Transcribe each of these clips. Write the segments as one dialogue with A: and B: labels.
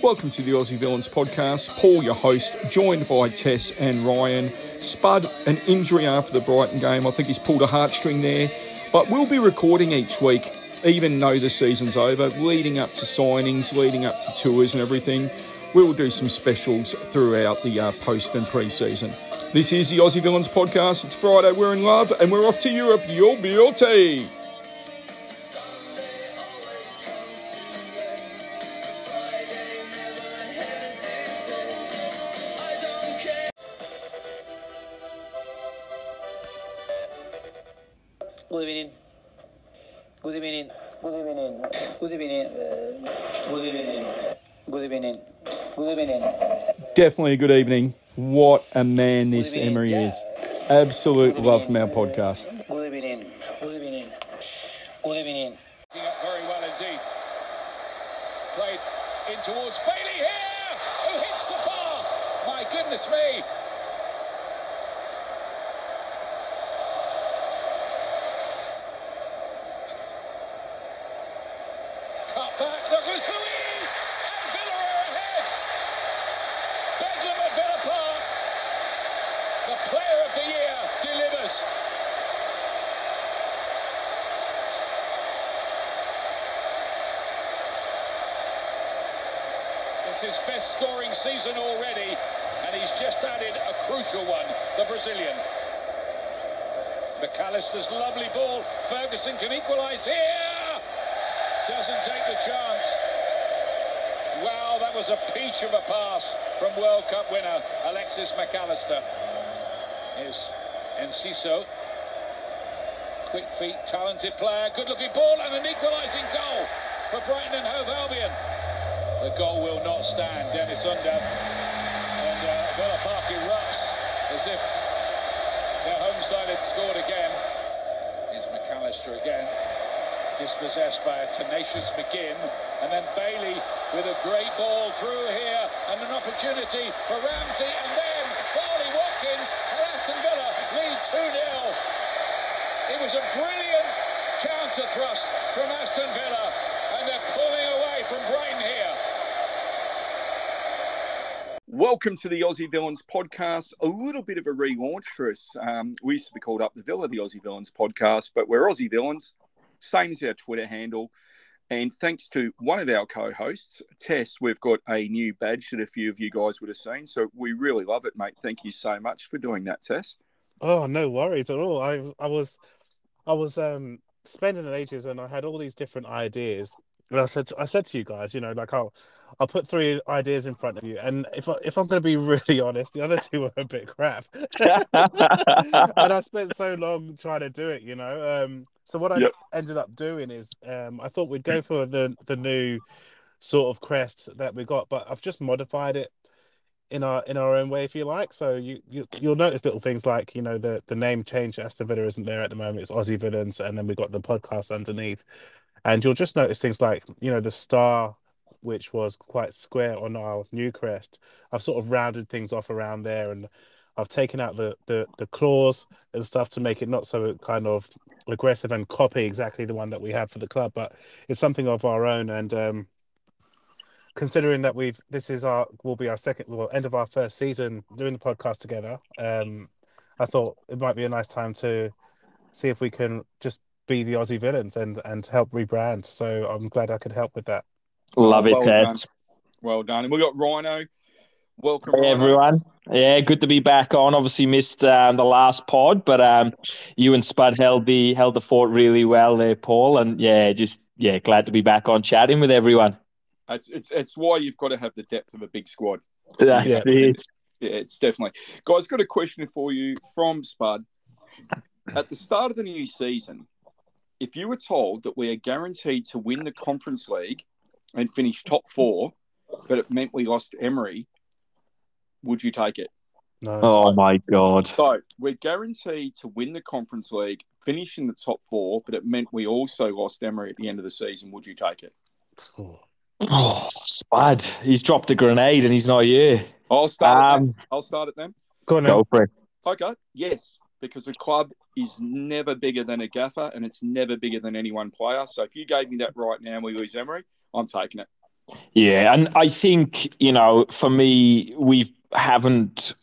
A: Welcome to the Aussie Villans podcast. Paul, your host, joined by Tess and Ryan. Spud, an injury after the Brighton game. I think he's pulled a heartstring there. But we'll be recording each week, even though the season's over, leading up to signings, leading up to tours and everything. We'll do some specials throughout the uh, post and pre season. This is the Aussie Villans podcast. It's Friday, we're in love, and we're off to Europe. You'll be your tea. Definitely a good evening. What a man this Emery is. Absolute love from our podcast.
B: Good evening. Good evening. Good evening.
C: Picking up very well indeed. Played in towards Bailey here, who hits the bar. My goodness me. Cut back, Douglas Luiz, and Villa are ahead. Bedlam at Villa Park. The player of the year delivers. It's his best scoring season already, and he's just added a crucial one, the Brazilian. Mac Allister's lovely ball. Ferguson can equalise here. Doesn't take the chance. Wow, that was a peach of a pass from World Cup winner Alexis McAllister. Here's Enciso. Quick feet, talented player, good looking ball, and an equalising goal for Brighton and Hove Albion. The goal will not stand, Deniz Undav. And uh, Villa Park erupts as if their home side had scored again. Here's Mac Allister again, dispossessed by a tenacious McGinn. And then Bailey with a great ball through here and an opportunity for Ramsey. And then Barney Watkins and Aston Villa lead 2 0. It was a brilliant counter thrust from Aston Villa, and they're pulling away from Brighton here.
A: Welcome to the Aussie Villans podcast. A little bit of a relaunch for us. Um, we used to be called Up the Villa, the Aussie Villans podcast, but we're Aussie Villans, same as our Twitter handle. And thanks to one of our co hosts, Tess, we've got a new badge that a few of you guys would have seen. So we really love it, mate. Thank you so much for doing that, Tess.
D: Oh, no worries at all. I I was I was um spending ages and I had all these different ideas. And I said I said to you guys, you know, like I'll I'll put three ideas in front of you, and if I, if I'm going to be really honest, the other two were a bit crap. and I spent so long trying to do it, you know. Um, so what I
A: Yep.
D: ended up doing is um, I thought we'd go for the the new sort of crest that we got, but I've just modified it in our in our own way, if you like. So you, you you'll notice little things like you know the the name change Aston Villa isn't there at the moment. It's Aussie Villans, and then we've got the podcast underneath, and you'll just notice things like you know the star, which was quite square on our new crest. I've sort of rounded things off around there, and I've taken out the the the claws and stuff to make it not so kind of aggressive and copy exactly the one that we had for the club, but it's something of our own and. um considering that we've this is our will be our second well end of our first season doing the podcast together um i thought it might be a nice time to see if we can just be the aussie villans and and help rebrand so i'm glad i could help with that
E: Love it,
A: Well
E: Tess.
A: Well done. And we've got Rhino. Welcome,
E: Hey,
A: Rhino.
E: everyone. Yeah, good to be back on. Obviously missed um, the last pod, but um, you and Spud held the held the fort really well there, Paul. And yeah, just yeah, glad to be back on chatting with everyone.
A: It's, it's, it's why you've got to have the depth of a big squad.
E: That's
D: Yeah.
E: it.
A: Yeah, it's definitely. Guys, got a question for you from Spud. At the start of the new season, if you were told that we are guaranteed to win the Conference League and finish top four, but it meant we lost Emery, would you take it?
D: no
E: Oh my god.
A: So we're guaranteed to win the Conference League, finish in the top four, but it meant we also lost Emery at the end of the season. Would you take it?
E: Oh, Oh spud. He's dropped a grenade and he's not here.
A: I'll start. it then.
E: Um,
A: I'll start it then.
D: go on
E: go for it.
A: Okay. Yes, because the club is never bigger than a gaffer and it's never bigger than any one player. So if you gave me that right now and we lose Emery, I'm taking it.
E: Yeah, and I think you know, for me, we haven't.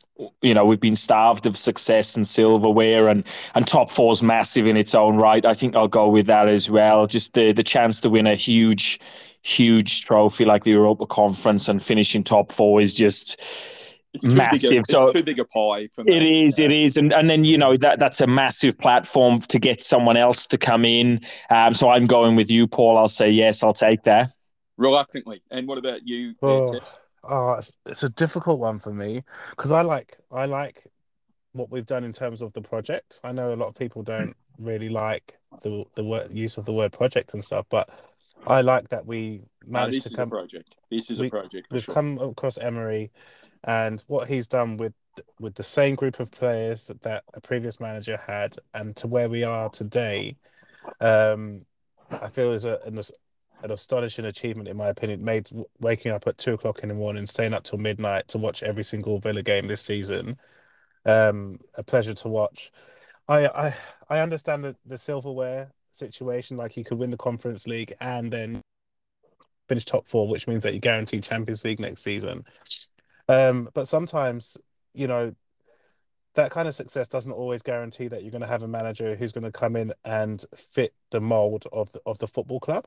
E: You know, we've been starved of success and silverware, and and top four is massive in its own right. I think I'll go with that as well. Just the the chance to win a huge, huge trophy like the Europa Conference and finishing top four is just
A: it's
E: massive.
A: A,
E: so
A: it's too big a pie for
E: it
A: me.
E: is, it is, and and then you know that that's a massive platform to get someone else to come in. Um, so I'm going with you, Paul. I'll say yes. I'll take that.
A: Reluctantly. And what about you?
D: Oh,
A: Tess?
D: Oh, it's a difficult one for me because I like I like what we've done in terms of the project. I know a lot of people don't really like the the word, use of the word project and stuff, but I like that we managed
A: this
D: to
A: is a
D: come.
A: project. This is
D: we-
A: a project
D: We've
A: sure.
D: come across Emery, and what he's done with with the same group of players that a previous manager had, and to where we are today, um, I feel is a, an, an astonishing achievement in my opinion. Made waking up at two o'clock in the morning, staying up till midnight to watch every single Villa game this season. Um, a pleasure to watch. I I I understand the the silverware situation. Like you could win the Conference League and then finish top four, which means that you guarantee Champions League next season. Um, but sometimes, you know, that kind of success doesn't always guarantee that you're going to have a manager who's going to come in and fit the mold of the, of the football club.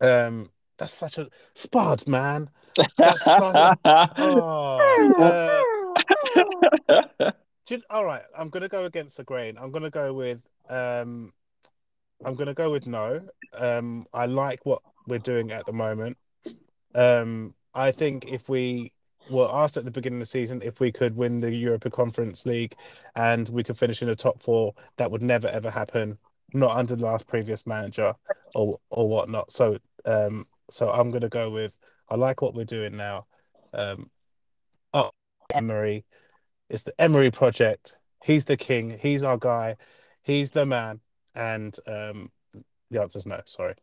D: Um, that's such a spud, man. That's such a, oh, uh, you- all right, I'm gonna go against the grain. I'm gonna go with um I'm gonna go with no. Um I like what we're doing at the moment. Um I think if we were asked at the beginning of the season if we could win the Europa Conference League and we could finish in the top four, that would never ever happen. Not under the last previous manager or or whatnot. So um so I'm gonna go with I like what we're doing now. Um oh Emery. It's the Emery project. He's the king. He's our guy. He's the man. And um, the answer's no. Sorry.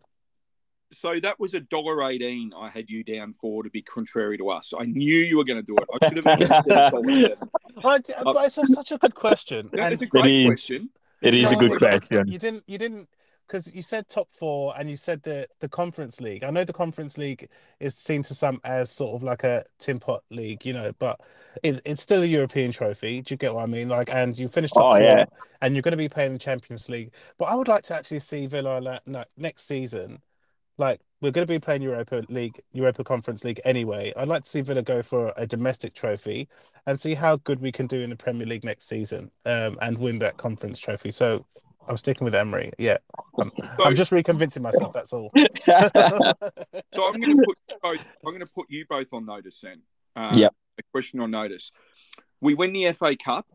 A: So that was a dollar eighteen. I had you down for to be contrary to us. I knew you were going to do it. I should have even said dollar.
D: But, but it's a, such a good question.
A: Yeah,
D: And
A: it's a great
E: is.
A: question.
E: It is a good
D: you-
E: question.
D: You didn't. You didn't. Because you said top four, and you said the the conference league. I know the conference league is seen to some as sort of like a tin pot league, you know, but it, it's still a European trophy. Do you get what I mean? Like, and you finished top
E: Oh,
D: four,
E: yeah.
D: and you're going to be playing the Champions League. But I would like to actually see Villa la- na- next season. Like, we're going to be playing Europa League, Europa Conference League anyway. I'd like to see Villa go for a domestic trophy and see how good we can do in the Premier League next season, um, and win that conference trophy. So. I'm sticking with Emery. Yeah, I'm, I'm just reconvincing myself. That's all.
A: So I'm going to put you both, I'm going to put you both on notice then. Uh,
E: Yep.
A: A question on notice. We win the FA Cup,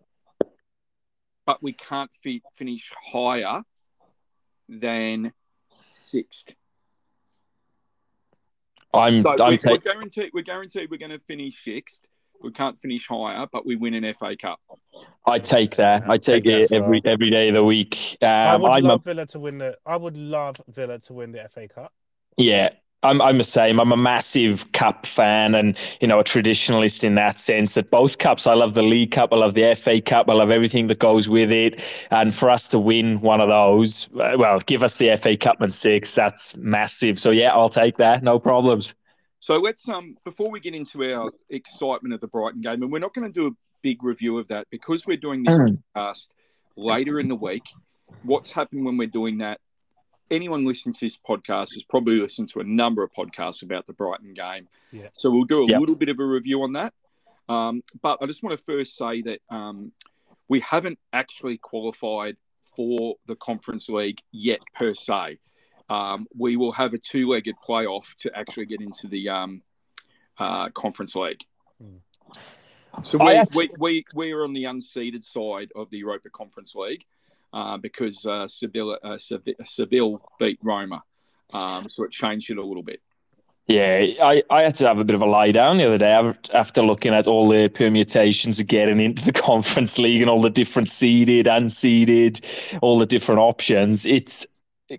A: but we can't fi- finish higher than sixth.
E: I'm
A: So
E: I'm
A: we,
E: ta-
A: we're guaranteed we're guaranteed we're going to finish sixth. We can't finish higher, but we win an FA Cup.
E: I take that. I take,
D: Take
E: it every
D: well.
E: every day of the week.
D: I
E: Um,
D: would
E: I'm a,
D: love Villa to win the. I would love Villa to win the FA Cup.
E: yeah. I'm I'm the same. I'm a massive cup fan and you know a traditionalist in that sense that both cups I love the League Cup, I love the FA Cup, I love everything that goes with it. And for us to win one of those, uh, well, give us the FA Cup and six, that's massive. So yeah, I'll take that. No problems.
A: So let's um before we get into our excitement of the Brighton game, and we're not going to do a big review of that because we're doing this
E: Mm.
A: podcast later in the week. What's happened when we're doing that? Anyone listening to this podcast has probably listened to a number of podcasts about the Brighton game.
D: Yeah.
A: So we'll do a
E: Yep.
A: little bit of a review on that. Um, but I just want to first say that um, we haven't actually qualified for the Conference League yet, per se. Um, we will have a two-legged playoff to actually get into the um, uh, Conference League. So we,
E: actually-
A: we, we, we are on the unseeded side of the Europa Conference League uh, because uh, Seville, uh, Seville, Seville beat Roma. Um, so it changed it a little bit.
E: Yeah, I, I had to have a bit of a lie down the other day after looking at all the permutations of getting into the conference league and all the different seeded, unseeded, all the different options. It's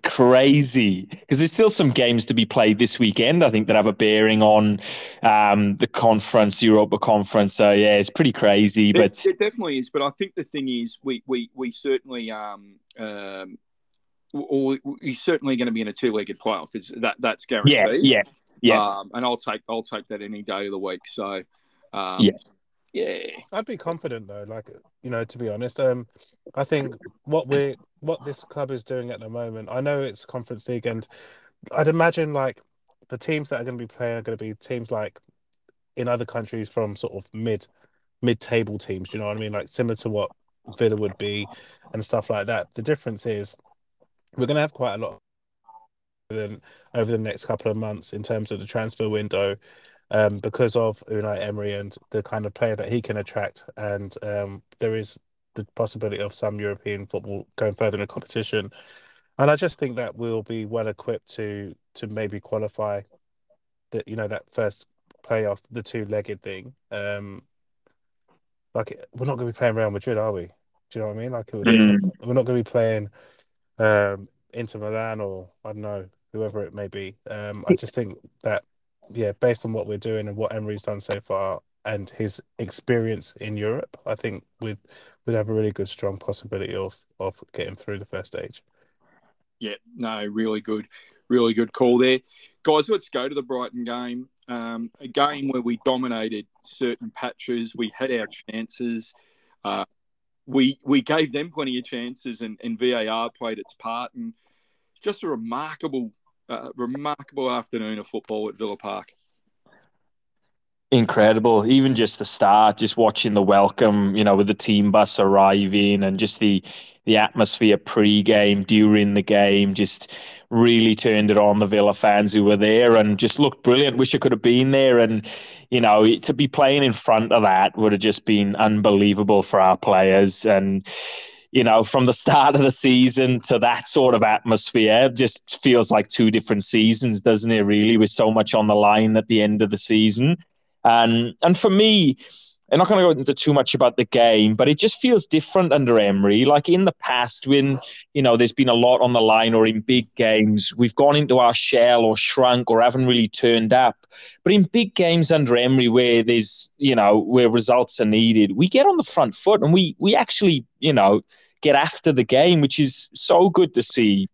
E: crazy because there's still some games to be played this weekend. I think that have a bearing on um, the conference, Europa Conference. So yeah, it's pretty crazy.
A: It,
E: But
A: it definitely is. But I think the thing is, we we we certainly um um or we're certainly going to be in a two-legged playoff. Is that that's
E: yeah,
A: guaranteed?
E: yeah, Yeah.
A: Um, and I'll take I'll take that any day of the week. So, um,
E: Yeah.
A: Yeah,
D: I'd be confident though. Like you know, to be honest, um, I think what we what this club is doing at the moment. I know it's Conference League, and I'd imagine like the teams that are going to be playing are going to be teams like in other countries from sort of mid mid table teams. Do you know what I mean? Like similar to what Villa would be and stuff like that. The difference is we're going to have quite a lot over the next couple of months in terms of the transfer window um, because of Unai Emery and the kind of player that he can attract. And um, there is the possibility of some European football going further in the competition. And I just think that we'll be well equipped to to maybe qualify that you know that first playoff, the two legged thing. Um, like we're not going to be playing Real Madrid, are we? Do you know what I mean? Like we're,
E: Mm.
D: we're not going to be playing um, Inter Milan or I don't know whoever it may be. Um, I just think that yeah, based on what we're doing and what Emery's done so far and his experience in Europe, I think we'd we'd have a really good, strong possibility of of getting through the first stage.
A: yeah, no, really good, really good call there, guys. Let's go to the Brighton game. Um, a game where we dominated certain patches. We had our chances. Uh, we we gave them plenty of chances, and, and VAR played its part. And just a remarkable, uh, remarkable afternoon of football at Villa Park.
E: incredible. Even just the start, just watching the welcome, you know, with the team bus arriving and just the the atmosphere pre-game, during the game, just really turned it on the Villa fans who were there and just looked brilliant. Wish I could have been there and you know, to be playing in front of that would have just been unbelievable for our players and you know, from the start of the season to that sort of atmosphere, just feels like two different seasons, doesn't it? Really, with so much on the line at the end of the season. And and for me, I'm not going to go into too much about the game, but it just feels different under Emery. Like in the past, when you know there's been a lot on the line, or in big games, we've gone into our shell or shrunk or haven't really turned up. But in big games under Emery, where there's you know where results are needed, we get on the front foot and we we actually you know get after the game, which is so good to see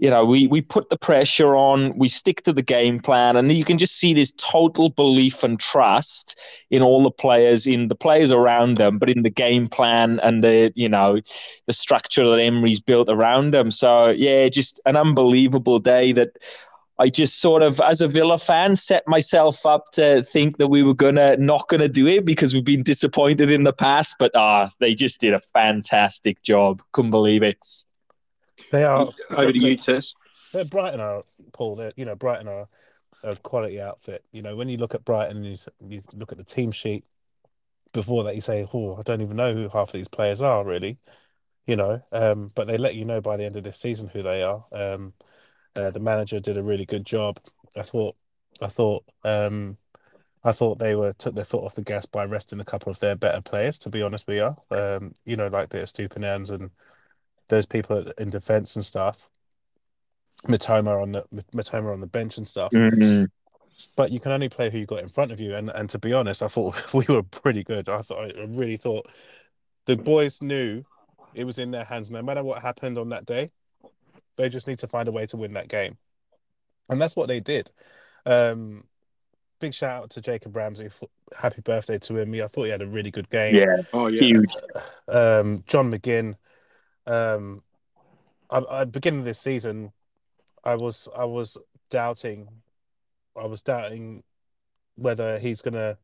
E: you know, we we put the pressure on, we stick to the game plan, and you can just see this total belief and trust in all the players, in the players around them, but in the game plan and the you know the structure that Emery's built around them. So yeah, just an unbelievable day that. I just sort of, as a Villa fan, set myself up to think that we were gonna not gonna do it because we've been disappointed in the past. But ah, they just did a fantastic job. Couldn't believe it.
D: They are
A: Over to you, Tess.
D: They're Brighton are Paul. They're you know Brighton are a quality outfit. You know when you look at Brighton, and you, you look at the team sheet. Before that, you say, "Oh, I don't even know who half of these players are really." You know, um, but they let you know by the end of this season who they are. Um, uh, the manager did a really good job. I thought. I thought. Um, I thought they were took their foot off the gas by resting a couple of their better players. To be honest with you, um, you know, like the Stupinans and those people in defence and stuff. Mitoma on the Mitoma on the bench and stuff.
E: Mm-hmm.
D: But you can only play who you got in front of you. And and to be honest, I thought we were pretty good. I thought I really thought the boys knew it was in their hands. No matter what happened on that day, they just need to find a way to win that game, and that's what they did. Um, big shout out to Jacob Ramsey. Happy birthday to him. I thought he had a really good game.
E: Yeah,
A: Oh yeah,
E: huge.
D: Um, John McGinn. Um, I, I beginning of this season, I was I was doubting, I was doubting whether he's gonna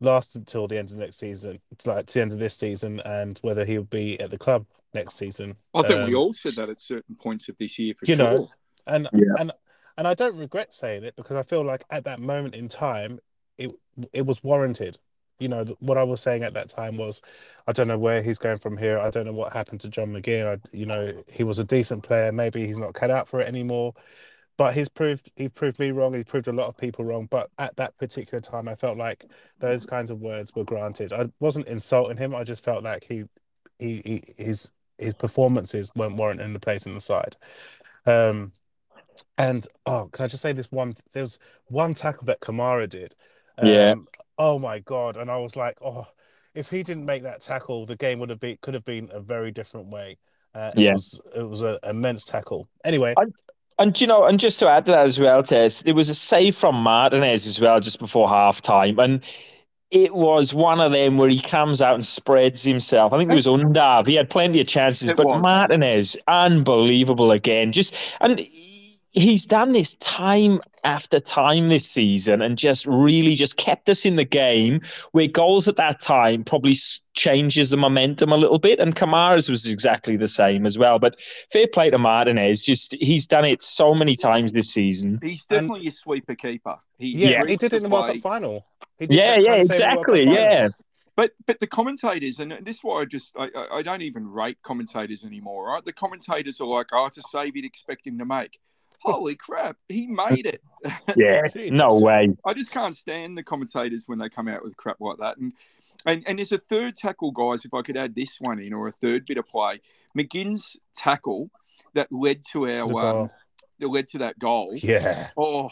D: last until the end of next season, like to the end of this season, and whether he'll be at the club next season.
A: I think we
D: Um,
A: all said that at certain points of this year for
D: you
A: sure.
D: know, and
E: Yeah.
D: and and I don't regret saying it because I feel like at that moment in time, it it was warranted. You know, what I was saying at that time was, I don't know where he's going from here. I don't know what happened to John McGinn. I, you know, he was a decent player. Maybe he's not cut out for it anymore. But he's proved he proved me wrong. He proved a lot of people wrong. But at that particular time, I felt like those kinds of words were granted. I wasn't insulting him. I just felt like he, he, he his his performances weren't warranting the place in the side. Um, and oh, can I just say this one? There was one tackle that Kamara did. Um,
E: Yeah.
D: Oh my god! And I was like, oh, if he didn't make that tackle, the game would have been could have been a very different way. Uh, it
E: Yeah.
D: was it was an immense tackle. Anyway,
E: I- And you know, and just to add to that as well, Tess, there was a save from Martinez as well just before half time. And it was one of them where he comes out and spreads himself. I think it was Undav. He had plenty of chances,
A: It
E: but
A: was.
E: Martinez, unbelievable again. Just and he's done this time after time this season and just really just kept us in the game where goals at that time probably changes the momentum a little bit and Kamara's was exactly the same as well but fair play to Martinez just he's done it so many times this season
A: He's definitely a sweeper keeper. He
D: Yeah,
A: reads
D: he did it in the World. Cup final. He did
E: yeah yeah
D: kind of save in the World Cup
E: exactly yeah
A: But but the commentators, and this is why I just I, I- I don't even rate commentators anymore, right? The commentators are like, oh, it's a save you'd expect him to make. Holy crap, he made it.
E: yeah no way
A: I just can't stand the commentators when they come out with crap like that. And and and there's a third tackle, guys. If I could add this one in, or a third bit of play, McGinn's tackle that led to
D: To the
A: our um, that led to that goal.
D: Yeah.
A: Oh,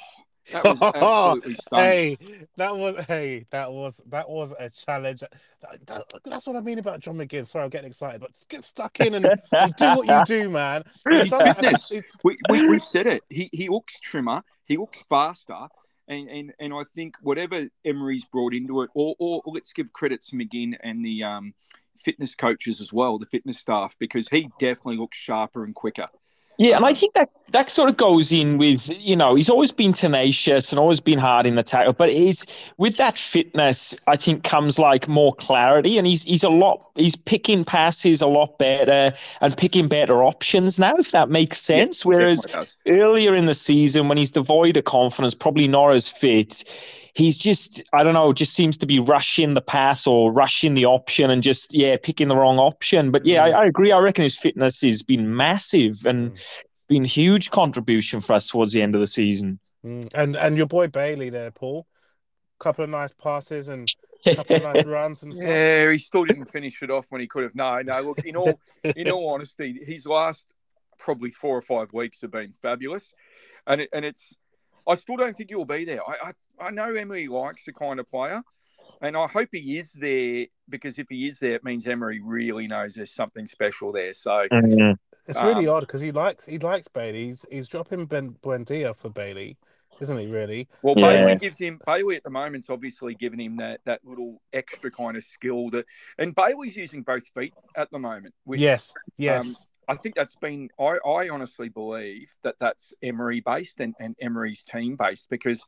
A: that was absolutely stunning.
D: Hey, that was hey, that was that was a challenge. That- that- that's what I mean about John McGinn. Sorry, I'm getting excited, but get stuck in and, and do what you do, man.
A: His
D: It's not-
A: fitness. we, we, we've said it. He he looks trimmer. He looks faster. And, and and I think whatever Emery's brought into it, or, or let's give credit to McGinn and the um, fitness coaches as well, the fitness staff, because he definitely looks sharper and quicker.
E: Yeah, and I think that that sort of goes in with you know he's always been tenacious and always been hard in the tackle, but he's with that fitness. I think comes like more clarity, and he's he's a lot he's picking passes a lot better and picking better options now, if that makes sense. Whereas earlier in the season when he's devoid of confidence, probably not as fit. He's just, I don't know, just seems to be rushing the pass or rushing the option and just, yeah, picking the wrong option. But yeah, I, I agree. I reckon his fitness has been massive and been huge contribution for us towards the end of the season.
D: Mm, and and your boy Bailey there, Paul. Couple of nice passes and a couple of nice runs and stuff.
A: Yeah, he still didn't finish it off when he could have. No, no. Look, in all in all honesty, his last probably four or five weeks have been fabulous, and it, and it's. I still don't think he'll be there. I, I I know Emery likes the kind of player, and I hope he is there because if he is there, it means Emery really knows there's something special there. So
E: Mm.
D: It's really
A: Um,
D: odd because he likes he likes Bailey. He's he's dropping Ben Buendia for Bailey, isn't he? Really?
A: Well,
E: Yeah.
A: Bailey gives him Bailey at the moment's obviously giving him that that little extra kind of skill that, and Bailey's using both feet at the moment. Which
D: yes. Yes.
A: I think that's been. I, I honestly believe that that's Emery based and, and Emery's team based because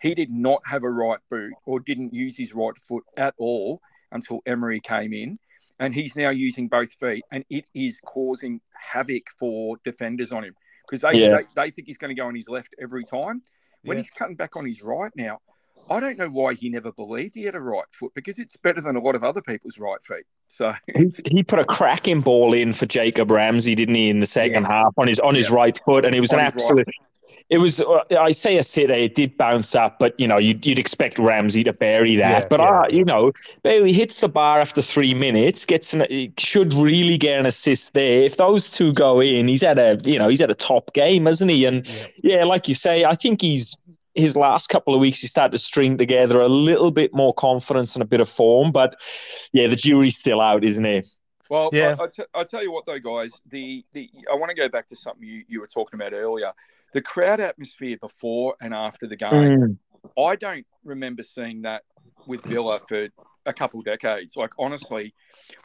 A: he did not have a right boot or didn't use his right foot at all until Emery came in, and he's now using both feet, and it is causing havoc for defenders on him because they,
E: Yeah.
A: they they think he's going to go on his left every time. When
D: Yeah.
A: he's cutting back on his right now, I don't know why he never believed he had a right foot because it's better than a lot of other people's right feet. So
E: He, he put a cracking ball in for Jacob Ramsey, didn't he, in the second
A: Yes.
E: half on his on his
A: Yeah.
E: right foot, and it was
A: On
E: an
A: his right.
E: absolute. It was. Uh, I say a sitter. It did bounce up, but you know you'd, you'd expect Ramsey to bury that.
D: Yeah,
E: but
D: yeah.
E: uh, you know Bailey hits the bar after three minutes, gets an, should really get an assist there. If those two go in, he's at a you know he's at a top game, hasn't he? And
D: Yeah.
E: yeah, like you say, I think he's his last couple of weeks he started to string together a little bit more confidence and a bit of form. But yeah, the jury's still out, isn't it?
A: Well,
D: Yeah.
A: I, I, t- I tell you what, though, guys. The, the I want to go back to something you, you were talking about earlier. The crowd atmosphere before and after the game.
E: Mm.
A: I don't remember seeing that with Villa for a couple decades. Like honestly,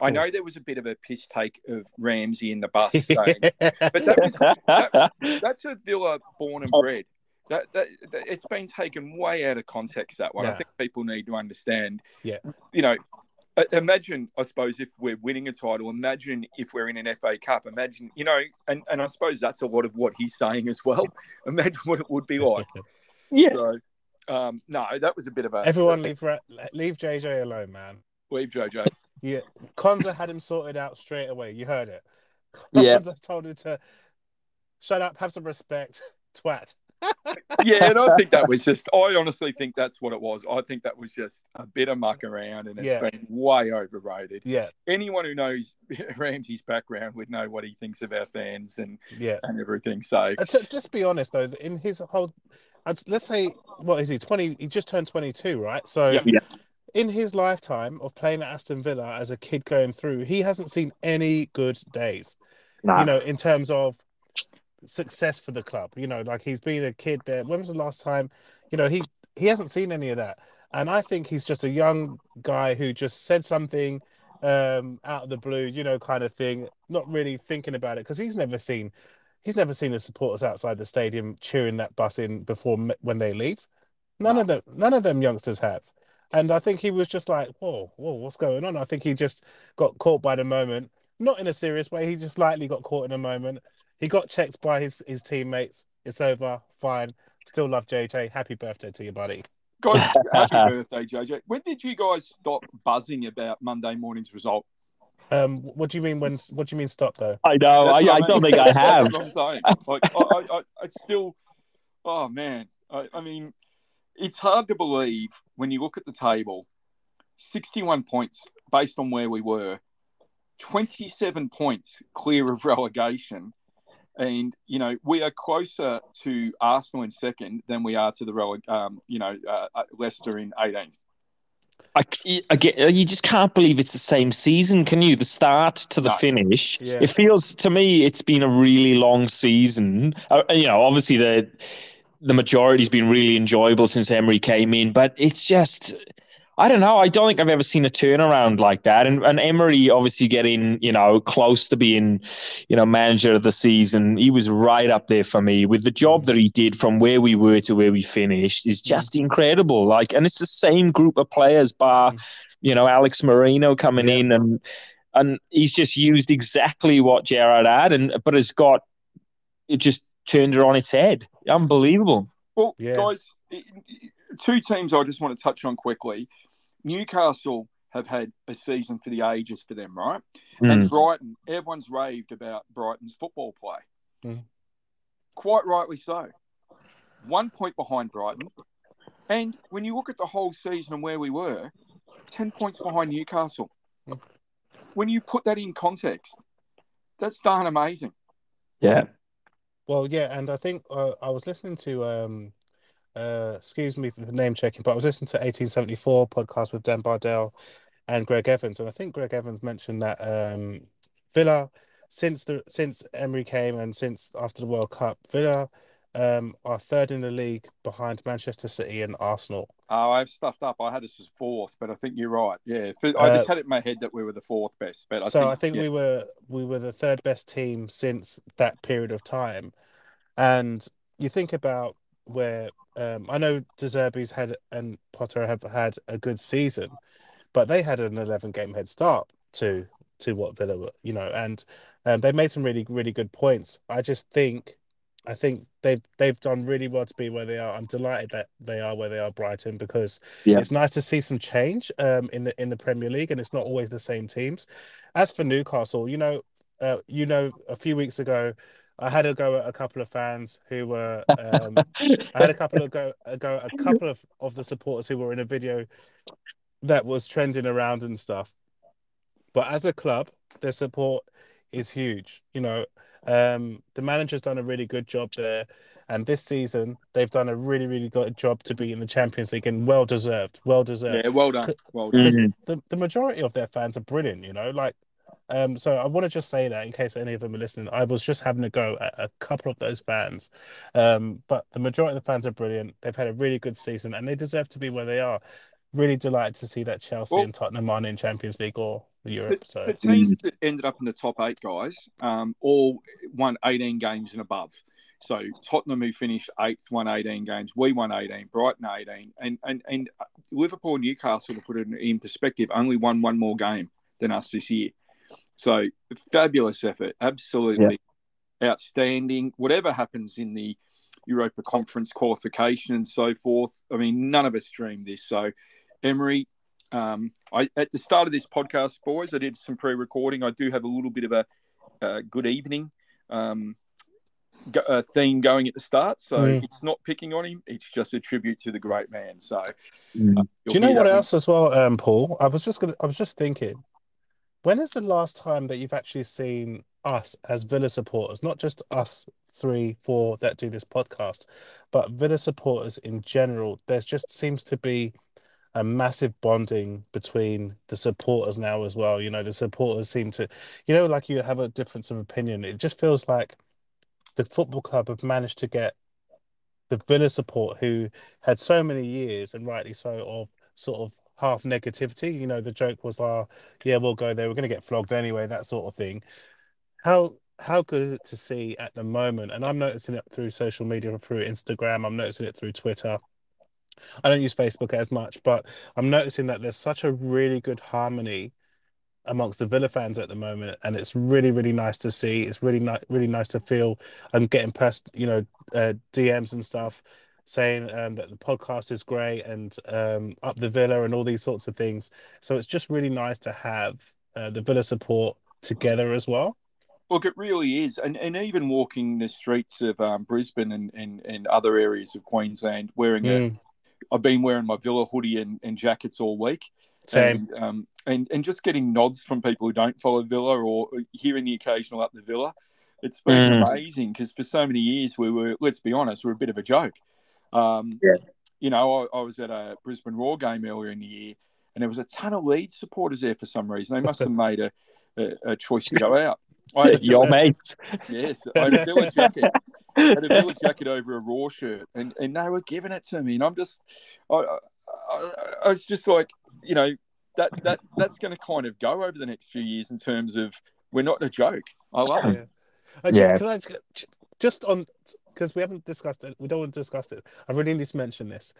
A: I know there was a bit of a piss take of Ramsey in the bus saying, but that was that's a Villa born and bred. That, that, that it's been taken way out of context. That one, I think people need to understand.
D: Yeah.
A: you know, uh, imagine, I suppose, if we're winning a title. Imagine if we're in an FA Cup. Imagine, you know, and and I suppose that's a lot of what he's saying as well. Imagine what it would be like.
E: yeah.
A: So, um, no, that was a bit of a
D: Everyone leave leave JJ alone, man.
A: leave JoJo.
D: Yeah, Konsa had him sorted out straight away. You heard it.
E: Yeah.
D: Konsa told him to shut up, have some respect, twat.
A: Yeah, and I think that was just. I honestly think that's what it was. I think that was just a bit of muck around, and it's
D: Yeah.
A: been way overrated.
D: Yeah,
A: Anyone who knows Ramsey's background would know what he thinks of our fans and
D: yeah.
A: and everything. So
D: just be honest though, in his whole, let's say, what is he? Twenty? He just turned twenty-two, right? So,
A: Yeah.
E: Yeah.
D: in his lifetime of playing at Aston Villa as a kid going through, he hasn't seen any good days.
E: Nah.
D: You know, in terms of success for the club. You know, like he's been a kid there. When was the last time? You know, he he hasn't seen any of that, and I think he's just a young guy who just said something um out of the blue, you know, kind of thing, not really thinking about it because he's never seen he's never seen the supporters outside the stadium cheering that bus in before when they leave. None of them, none of them youngsters have. And I think he was just like, whoa, whoa, what's going on? I think he just got caught by the moment, not in a serious way. He just lightly got caught in a moment. He got checked by his, his teammates. It's over. Fine. Still love JJ. Happy birthday to you, buddy.
A: God, happy birthday, JJ. When did you guys stop buzzing about Monday morning's result?
D: Um, what do you mean when? What do you mean stop though?
E: I know. I, I, I, don't think I have.
A: That's what I'm saying. Like, I, I, I still. Oh man. I, I mean, it's hard to believe when you look at the table. Sixty-one points based on where we were. Twenty-seven points clear of relegation. And you know we are closer to Arsenal in second than we are to the releg- um, you know uh, Leicester in 18th.
E: I, I get, you just can't believe it's the same season, can you? The start to the no. finish. Yeah. It feels to me it's been a really long season. Uh, you know, obviously the the majority's been really enjoyable since Emery came in, but it's just I don't know. I don't think I've ever seen a turnaround like that. And and Emery obviously getting you know close to being you know manager of the season. He was right up there for me with the job that he did from where we were to where we finished is just incredible. Like, and it's the same group of players, bar mm. you know Alex Moreno coming yeah. in and and he's just used exactly what Gerrard had, and but has got it just turned it on its head. Unbelievable.
A: Well, yeah. guys, two teams I just want to touch on quickly. Newcastle have had a season for the ages for them, right? Mm. And Brighton, everyone's raved about Brighton's football play. Mm. Quite rightly so. One point behind Brighton. And when you look at the whole season and where we were, 10 points behind Newcastle. Mm. When you put that in context, that's darn amazing.
E: Yeah.
D: Well, yeah, and I think uh, I was listening to um, uh, excuse me for the name checking, but I was listening to 1874 podcast with Dan Bardell and Greg Evans, and I think Greg Evans mentioned that um, Villa, since the since Emery came and since after the World Cup, Villa um, are third in the league behind Manchester City and Arsenal.
A: Oh, I've stuffed up. I had us as fourth, but I think you're right. Yeah, I just uh, had it in my head that we were the fourth best. But I
D: so
A: think,
D: I think yeah. we were we were the third best team since that period of time, and you think about where um, I know De Zerbi's had and Potter have had a good season, but they had an 11 game head start to to what Villa were, you know, and um, they made some really really good points. I just think, I think they've they've done really well to be where they are. I'm delighted that they are where they are, Brighton, because yeah. it's nice to see some change um, in the in the Premier League, and it's not always the same teams. As for Newcastle, you know, uh, you know, a few weeks ago I had to go at a couple of fans who were. Um, I had a couple of go, go a couple of, of the supporters who were in a video that was trending around and stuff. But as a club, their support is huge. You know, um, the manager's done a really good job there, and this season they've done a really, really good job to be in the Champions League and well deserved. Well deserved.
A: Yeah, well done. Well done.
E: Mm-hmm.
D: The, the majority of their fans are brilliant. You know, like um, so I want to just say that in case any of them are listening, I was just having a go at a couple of those fans. Um, but the majority of the fans are brilliant. They've had a really good season and they deserve to be where they are. Really delighted to see that Chelsea well, and Tottenham are in Champions League or Europe.
A: The,
D: so
A: the teams that ended up in the top eight guys um, all won 18 games and above. So Tottenham, who finished eighth, won 18 games. We won 18. Brighton 18, and and and Liverpool, Newcastle, to put it in perspective, only won one more game than us this year. So fabulous effort, absolutely yeah. outstanding. Whatever happens in the Europa Conference qualification and so forth, I mean, none of us dreamed this. So, Emery, um, I at the start of this podcast, boys, I did some pre-recording. I do have a little bit of a, a good evening um, a theme going at the start, so mm. it's not picking on him. It's just a tribute to the great man. So,
D: mm. uh, do you know what else as well, um, Paul? I was just gonna, I was just thinking when is the last time that you've actually seen us as Villa supporters, not just us three, four that do this podcast, but Villa supporters in general? There just seems to be a massive bonding between the supporters now as well. You know, the supporters seem to, you know, like you have a difference of opinion. It just feels like the football club have managed to get the Villa support who had so many years and rightly so of sort of half negativity. You know, the joke was, "Oh, yeah, we'll go there. We're going to get flogged anyway," that sort of thing. How how good is it to see at the moment? And I'm noticing it through social media, through Instagram. I'm noticing it through Twitter. I don't use Facebook as much, but I'm noticing that there's such a really good harmony amongst the Villa fans at the moment, and it's really, really nice to see. It's really nice, really nice to feel. I'm getting past, you know, uh, DMs and stuff saying um, that the podcast is great and um, up the Villa and all these sorts of things. So it's just really nice to have uh, the Villa support together as well.
A: Look, it really is, and and even walking the streets of um, Brisbane and, and and other areas of Queensland, wearing mm. a, I've been wearing my Villa hoodie and, and jackets all week.
D: Same.
A: And, um, and and just getting nods from people who don't follow Villa or hearing the occasional up the Villa. It's been mm. amazing because for so many years we were, let's be honest, we are a bit of a joke. Um,
B: yeah.
A: You know, I, I, was at a Brisbane Roar game earlier in the year, and there was a ton of Leeds supporters there for some reason. They must have made a, a, a choice to go out.
E: I had Your mates.
A: Yes, I had a Villa jacket. I had a Villa jacket over a Raw shirt, and, and they were giving it to me, and I'm just, I, I, I was just like, you know, that that that's going to kind of go over the next few years in terms of we're not a joke. I love yeah. it.
D: Yeah. Can I just on because we haven't discussed it, we don't want to discuss it. I really need to mention this.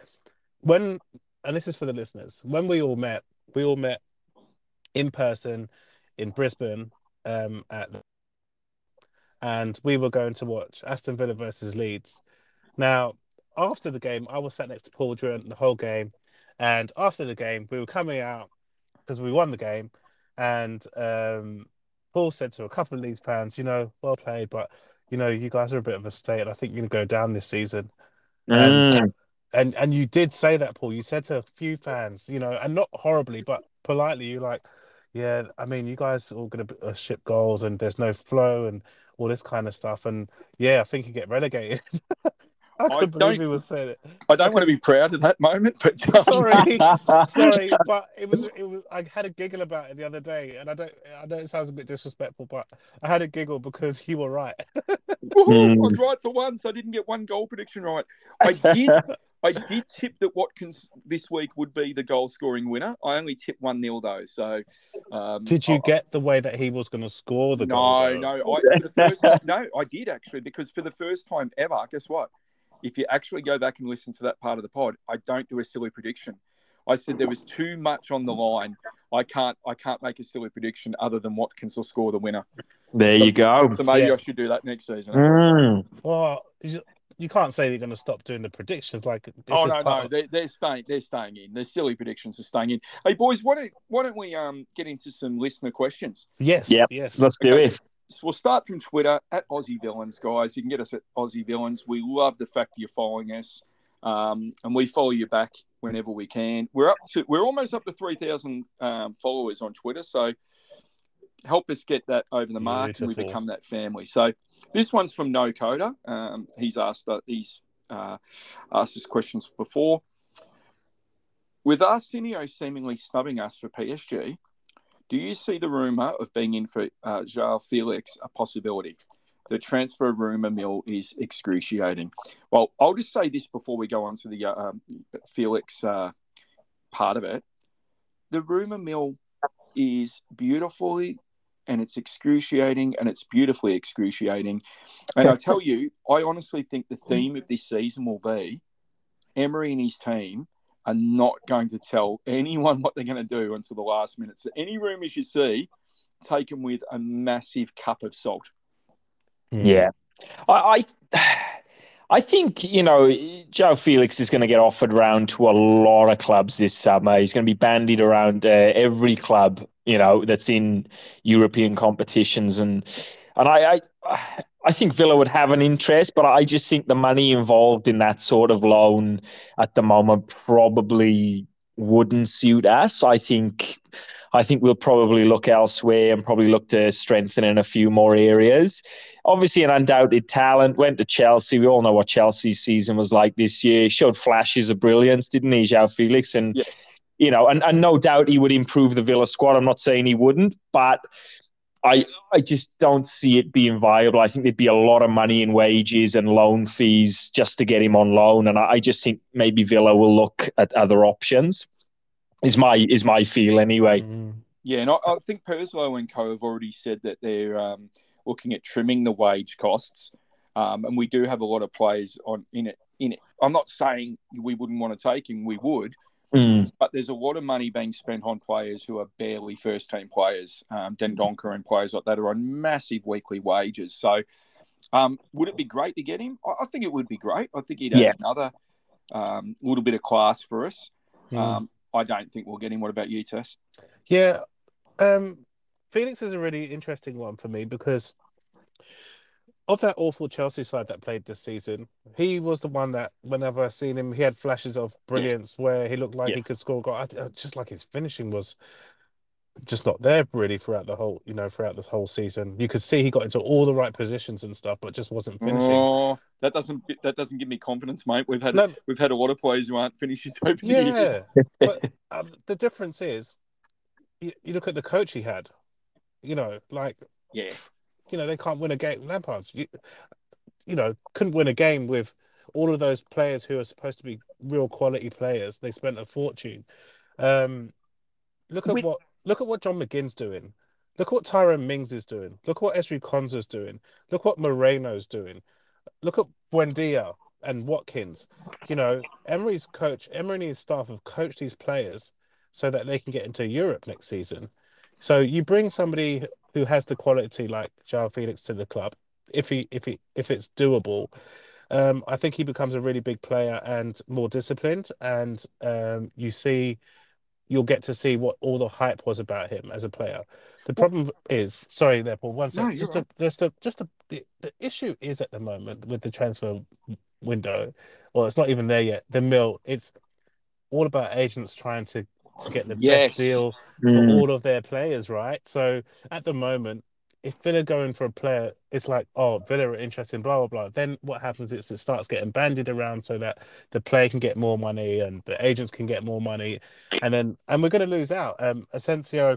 D: When and this is for the listeners. When we all met, we all met in person in Brisbane um, at and we were going to watch Aston Villa versus Leeds. Now, after the game, I was sat next to Paul during the whole game, and after the game, we were coming out because we won the game, and um, Paul said to a couple of these fans, you know, well played, but you know, you guys are a bit of a state. I think you're gonna go down this season. Mm. And, and and you did say that, Paul. You said to a few fans, you know, and not horribly, but politely, you're like, yeah, I mean, you guys are all gonna uh, ship goals, and there's no flow, and all this kind of stuff. And yeah, I think you get relegated. I couldn't he was saying it.
A: I don't want to be proud of that moment, but
D: sorry, sorry, but it was it was. I had a giggle about it the other day, and I don't. I know it sounds a bit disrespectful, but I had a giggle because you were right.
A: Woo, I was right for once. I didn't get one goal prediction right. I did. I did tip that Watkins this week would be the goal scoring winner. I only tipped 1 0 though. So, um,
D: did you I, get the way that he was going to score the
A: no,
D: goal?
A: No, no. I, no, I did actually, because for the first time ever, guess what? If you actually go back and listen to that part of the pod, I don't do a silly prediction. I said there was too much on the line. I can't I can't make a silly prediction other than Watkins will score the winner.
E: There
A: so,
E: you go.
A: So maybe yeah. I should do that next season.
E: Mm.
D: Well, you can't say they're going to stop doing the predictions. Like,
A: oh no, no, of... they're, they're staying. They're staying in. The silly predictions are staying in. Hey boys, why don't why don't we um get into some listener questions?
D: Yes.
E: Yep.
D: Yes.
E: Let's do it.
A: So we'll start from Twitter at Aussie Villans, guys. You can get us at Aussie Villans. We love the fact that you're following us, um, and we follow you back whenever we can. We're up to we're almost up to three thousand um, followers on Twitter, so help us get that over the mark, Beautiful. and we become that family. So this one's from No Coda. Um, he's asked uh, he's uh, asked us questions before. With Asensio seemingly snubbing us for PSG, do you see the rumour of being in for uh, Felix a possibility? The transfer rumour mill is excruciating. Well, I'll just say this before we go on to the uh, um, Felix uh, part of it. The rumour mill is beautifully and it's excruciating and it's beautifully excruciating. And I tell you, I honestly think the theme of this season will be Emery and his team are not going to tell anyone what they're going to do until the last minute. So any rumours you see, take them with a massive cup of salt.
E: Hmm. Yeah, I, I, I think you know João Felix is going to get offered around to a lot of clubs this summer. He's going to be bandied around uh, every club you know that's in European competitions, and and I, I I think Villa would have an interest, but I just think the money involved in that sort of loan at the moment probably wouldn't suit us. I think I think we'll probably look elsewhere and probably look to strengthen in a few more areas. Obviously, an undoubted talent. Went to Chelsea. We all know what Chelsea's season was like this year. He showed flashes of brilliance, didn't he, João Felix? And
A: yes.
E: you know, and, and no doubt he would improve the Villa squad. I'm not saying he wouldn't, but I I just don't see it being viable. I think there'd be a lot of money in wages and loan fees just to get him on loan, and I, I just think maybe Villa will look at other options. Is my is my feel anyway.
D: Mm.
A: Yeah, and I, I think Purslow and Co have already said that they're um, looking at trimming the wage costs, um, and we do have a lot of players on in it. In it, I'm not saying we wouldn't want to take him. We would,
E: Mm.
A: but there's a lot of money being spent on players who are barely first team players. Um, Dendoncker and players like that are on massive weekly wages. So, um, would it be great to get him? I, I think it would be great. I think he'd add
E: Yeah.
A: another um, little bit of class for us.
D: Mm.
A: Um, I don't think we'll get him. What about you, Tess?
D: Yeah, um, Felix is a really interesting one for me because of that awful Chelsea side that played this season, he was the one that whenever I seen him, he had flashes of brilliance where he looked like
A: Yeah.
D: he could score. a goal. Just like his finishing was just not there really throughout the whole, you know, throughout this whole season. You could see he got into all the right positions and stuff, but just wasn't finishing.
A: Oh, that doesn't that doesn't give me confidence, mate. We've had
D: No.
A: we've had a lot of players who aren't finishes over the.
D: Yeah, but um, the difference is, you, you look at the coach he had. You know, like
A: Yeah,
D: you know, they can't win a game. Lampard's, you, you know, couldn't win a game with all of those players who are supposed to be real quality players. They spent a fortune. Um, look at
A: With-
D: what look at what John McGinn's doing. Look what Tyrone Mings is doing. Look what Ezri Konsa's doing. Look what Moreno's doing. Look at Buendia and Watkins. You know, Emery's coach, Emery and his staff have coached these players so that they can get into Europe next season. So you bring somebody who has the quality like João Felix to the club, if he if he if it's doable, um, I think he becomes a really big player and more disciplined, and um, you see, you'll get to see what all the hype was about him as a player. The problem is, sorry, there, Paul. One
A: No,
D: second.
A: you're
D: just the, just the just the, the the issue is at the moment with the transfer window. Well, it's not even there yet. The mill. It's all about agents trying to to get the
A: Yes.
D: best deal for
E: Mm.
D: all of their players, right? So at the moment, if Villa going for a player, it's like, oh, Villa are interested in blah blah blah. Then what happens is it starts getting bandied around so that the player can get more money and the agents can get more money, and then and we're going to lose out. Um, Asensio,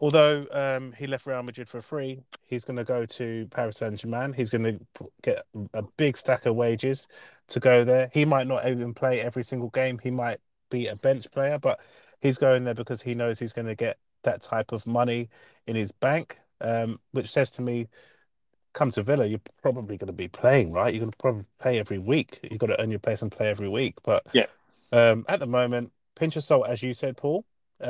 D: although um, he left Real Madrid for free, he's going to go to Paris Saint Germain. He's going to get a big stack of wages to go there. He might not even play every single game. He might be a bench player, but he's going there because he knows he's going to get that type of money in his bank, um, which says to me, come to Villa, you're probably going to be playing, right? You're going to probably play every week. You've got to earn your place and play every week. But
A: Yeah.
D: um, at the moment, pinch of salt, as you said, Paul.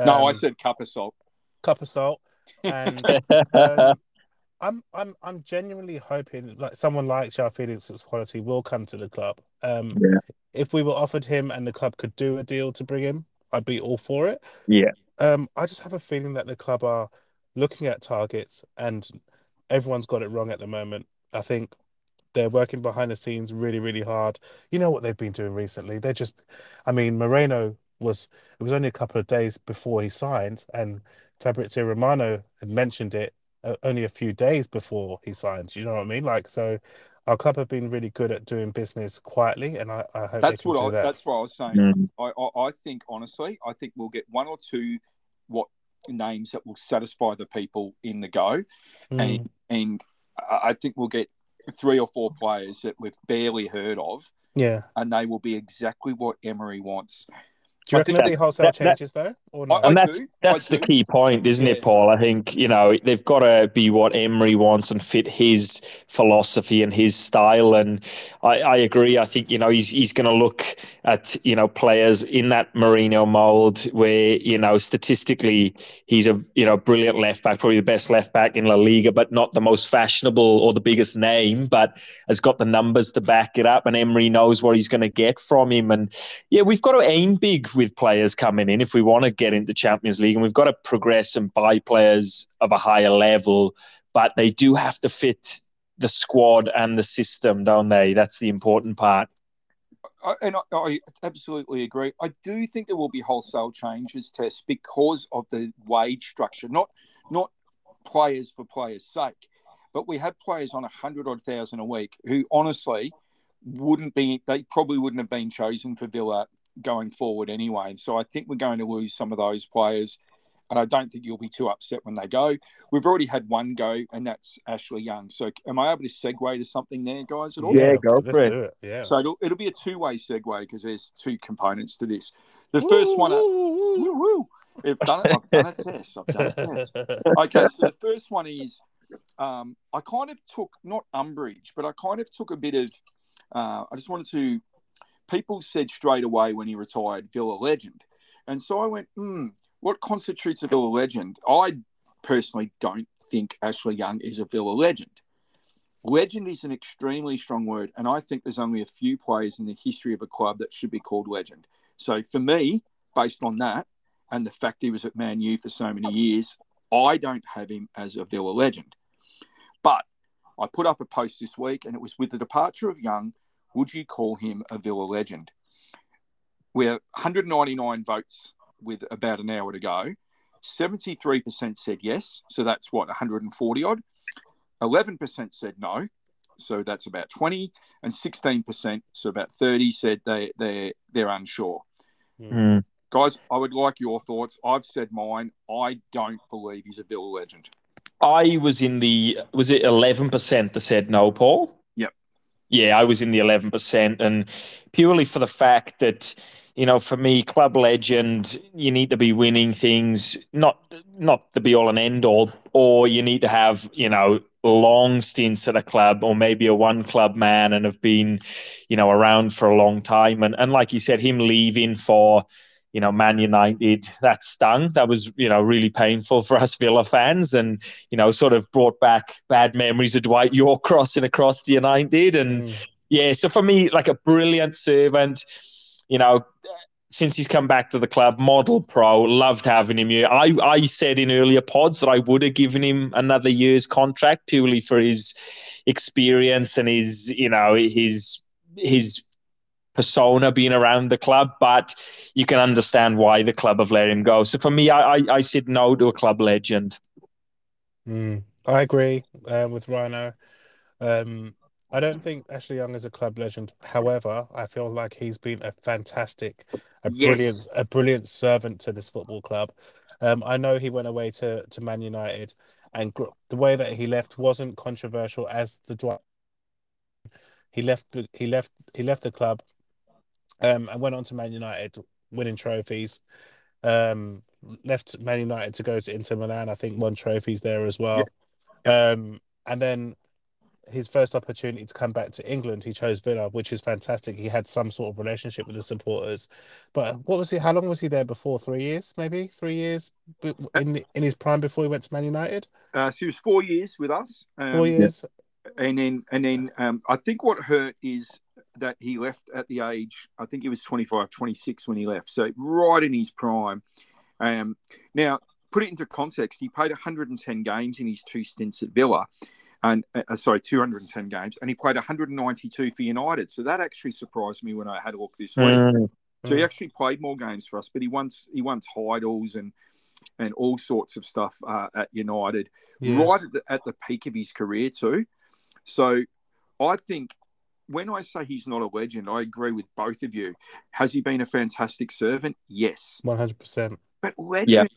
A: no, I
D: Um,
A: said cup of salt.
D: cup of salt, and um, I'm I'm I'm genuinely hoping like someone like João Felix's quality will come to the club. Um,
E: Yeah.
D: If we were offered him and the club could do a deal to bring him, I'd be all for it.
E: Yeah.
D: Um, I just have a feeling that the club are looking at targets and everyone's got it wrong at the moment. I think they're working behind the scenes really, really hard. You know what they've been doing recently? They're just, I mean, Moreno was, it was only a couple of days before he signed, and Fabrizio Romano had mentioned it uh, only a few days before he signed. You know what I mean? Like, so our club have been really good at doing business quietly, and I, I hope
A: That's
D: they can
A: what
D: do
A: I.
D: that.
A: That's what I was saying.
E: Mm.
A: I, I, I think honestly, I think we'll get one or two what names that will satisfy the people in the go,
D: Mm.
A: and and I I think we'll get three or four players that we've barely heard of,
D: yeah.
A: and they will be exactly what Emery wants.
D: Do you
A: I
D: reckon
A: think
D: there'll be wholesale
E: that- that-
D: changes though, or not?
A: I
E: and that's
A: do,
E: that's
A: I
E: the
A: do.
E: key point, isn't
A: Yeah.
E: it, Paul? I think you know they've got to be what Emery wants and fit his philosophy and his style. And I, I agree. I think you know he's he's going to look at you know players in that Moreno mold, where you know statistically he's a you know brilliant left back, probably the best left back in La Liga, but not the most fashionable or the biggest name, but has got the numbers to back it up. And Emery knows what he's going to get from him. And yeah, we've got to aim big with players coming in if we want to get into Champions League, and we've got to progress and buy players of a higher level. But they do have to fit the squad and the system, don't they? That's the important part.
A: I, and I, I absolutely agree. I do think there will be wholesale changes, Tess, because of the wage structure, not not players for players' sake, but we have players on a hundred odd thousand a week who honestly wouldn't be. They probably wouldn't have been chosen for Villa going forward anyway. And so I think we're going to lose some of those players. and I don't think you'll be too upset when they go. We've already had one go, and that's Ashley Young. So, am I able to segue to something there, guys? At all?
E: Yeah, go
D: let's
E: for it.
D: do it. Yeah.
A: So it'll, it'll be a two-way segue because there's two components to this. The first one, woo, woo. I've done it. I've done a test. I've done a test. Okay, so the first one is um, I kind of took not umbrage, but I kind of took a bit of. Uh, I just wanted to. People said straight away when he retired, Villa legend, and so I went, hmm, what constitutes a Villa legend? I personally don't think Ashley Young is a Villa legend. Legend is an extremely strong word, and I think there's only a few players in the history of a club that should be called legend. So for me, based on that and the fact he was at Man U for so many years, I don't have him as a Villa legend. But I put up a post this week, and it was with the departure of Young, would you call him a Villa legend? We're 199 votes with about an hour to go. 73% said yes, so that's what 140 odd. 11% said no, so that's about 20, and 16%, so about 30, said they they they're unsure.
E: Mm.
A: Guys, I would like your thoughts. I've said mine. I don't believe he's a Villa legend.
E: I was in the was it eleven percent that said no, Paul? Yeah, I was in the eleven percent, and purely for the fact that you know, for me, club legend, you need to be winning things, not not the be all and end all, or you need to have you know long stints at a club, or maybe a one club man and have been, you know, around for a long time. And and like you said, him leaving for you know, Man United, that stung. That was, you know, really painful for us Villa fans and, you know, sort of brought back bad memories of Dwight Yorke crossing across the United. And
D: Mm.
E: yeah, so for me, like a brilliant servant, you know, since he's come back to the club, model pro, loved having him here. I, I said in earlier pods that I would have given him another year's contract purely for his experience and his, you know, his his persona being around the club, but you can understand why the club have let him go. So for me, I I, I said no to a club legend.
D: Mm, I agree uh, with Rhino. Um, I don't think Ashley Young is a club legend. However, I feel like he's been a fantastic, a
A: Yes.
D: brilliant, a brilliant servant to this football club. Um, I know he went away to to Man United, and gr- the way that he left wasn't controversial as the Dwight. He left. He left. He left the club, um, and went on to Man United, winning trophies. Um, left Man United to go to Inter Milan. I think won trophies there as well. Um, and then his first opportunity to come back to England, he chose Villa, which is fantastic. He had some sort of relationship with the supporters. But what was he? How long was he there before? Three years, maybe three years in in his prime before he went to Man United.
A: Uh, so he was four years with us. Um,
D: Four years.
A: and then and then um, I think what hurt is that he left at the age I think he was 25 26 when he left. So right in his prime. Um, now put it into context he played 110 games in his two stints at Villa. And uh, sorry 210 games. And he played 192 for United. So that actually surprised me when I had a look this week.
E: Mm.
A: so he actually played more games for us but he won he won titles and and all sorts of stuff uh, at United.
D: Yeah.
A: right at the, at the peak of his career too. So I think when I say he's not a legend, I agree with both of you. Has he been a fantastic servant? Yes.
D: One hundred percent.
A: But legend,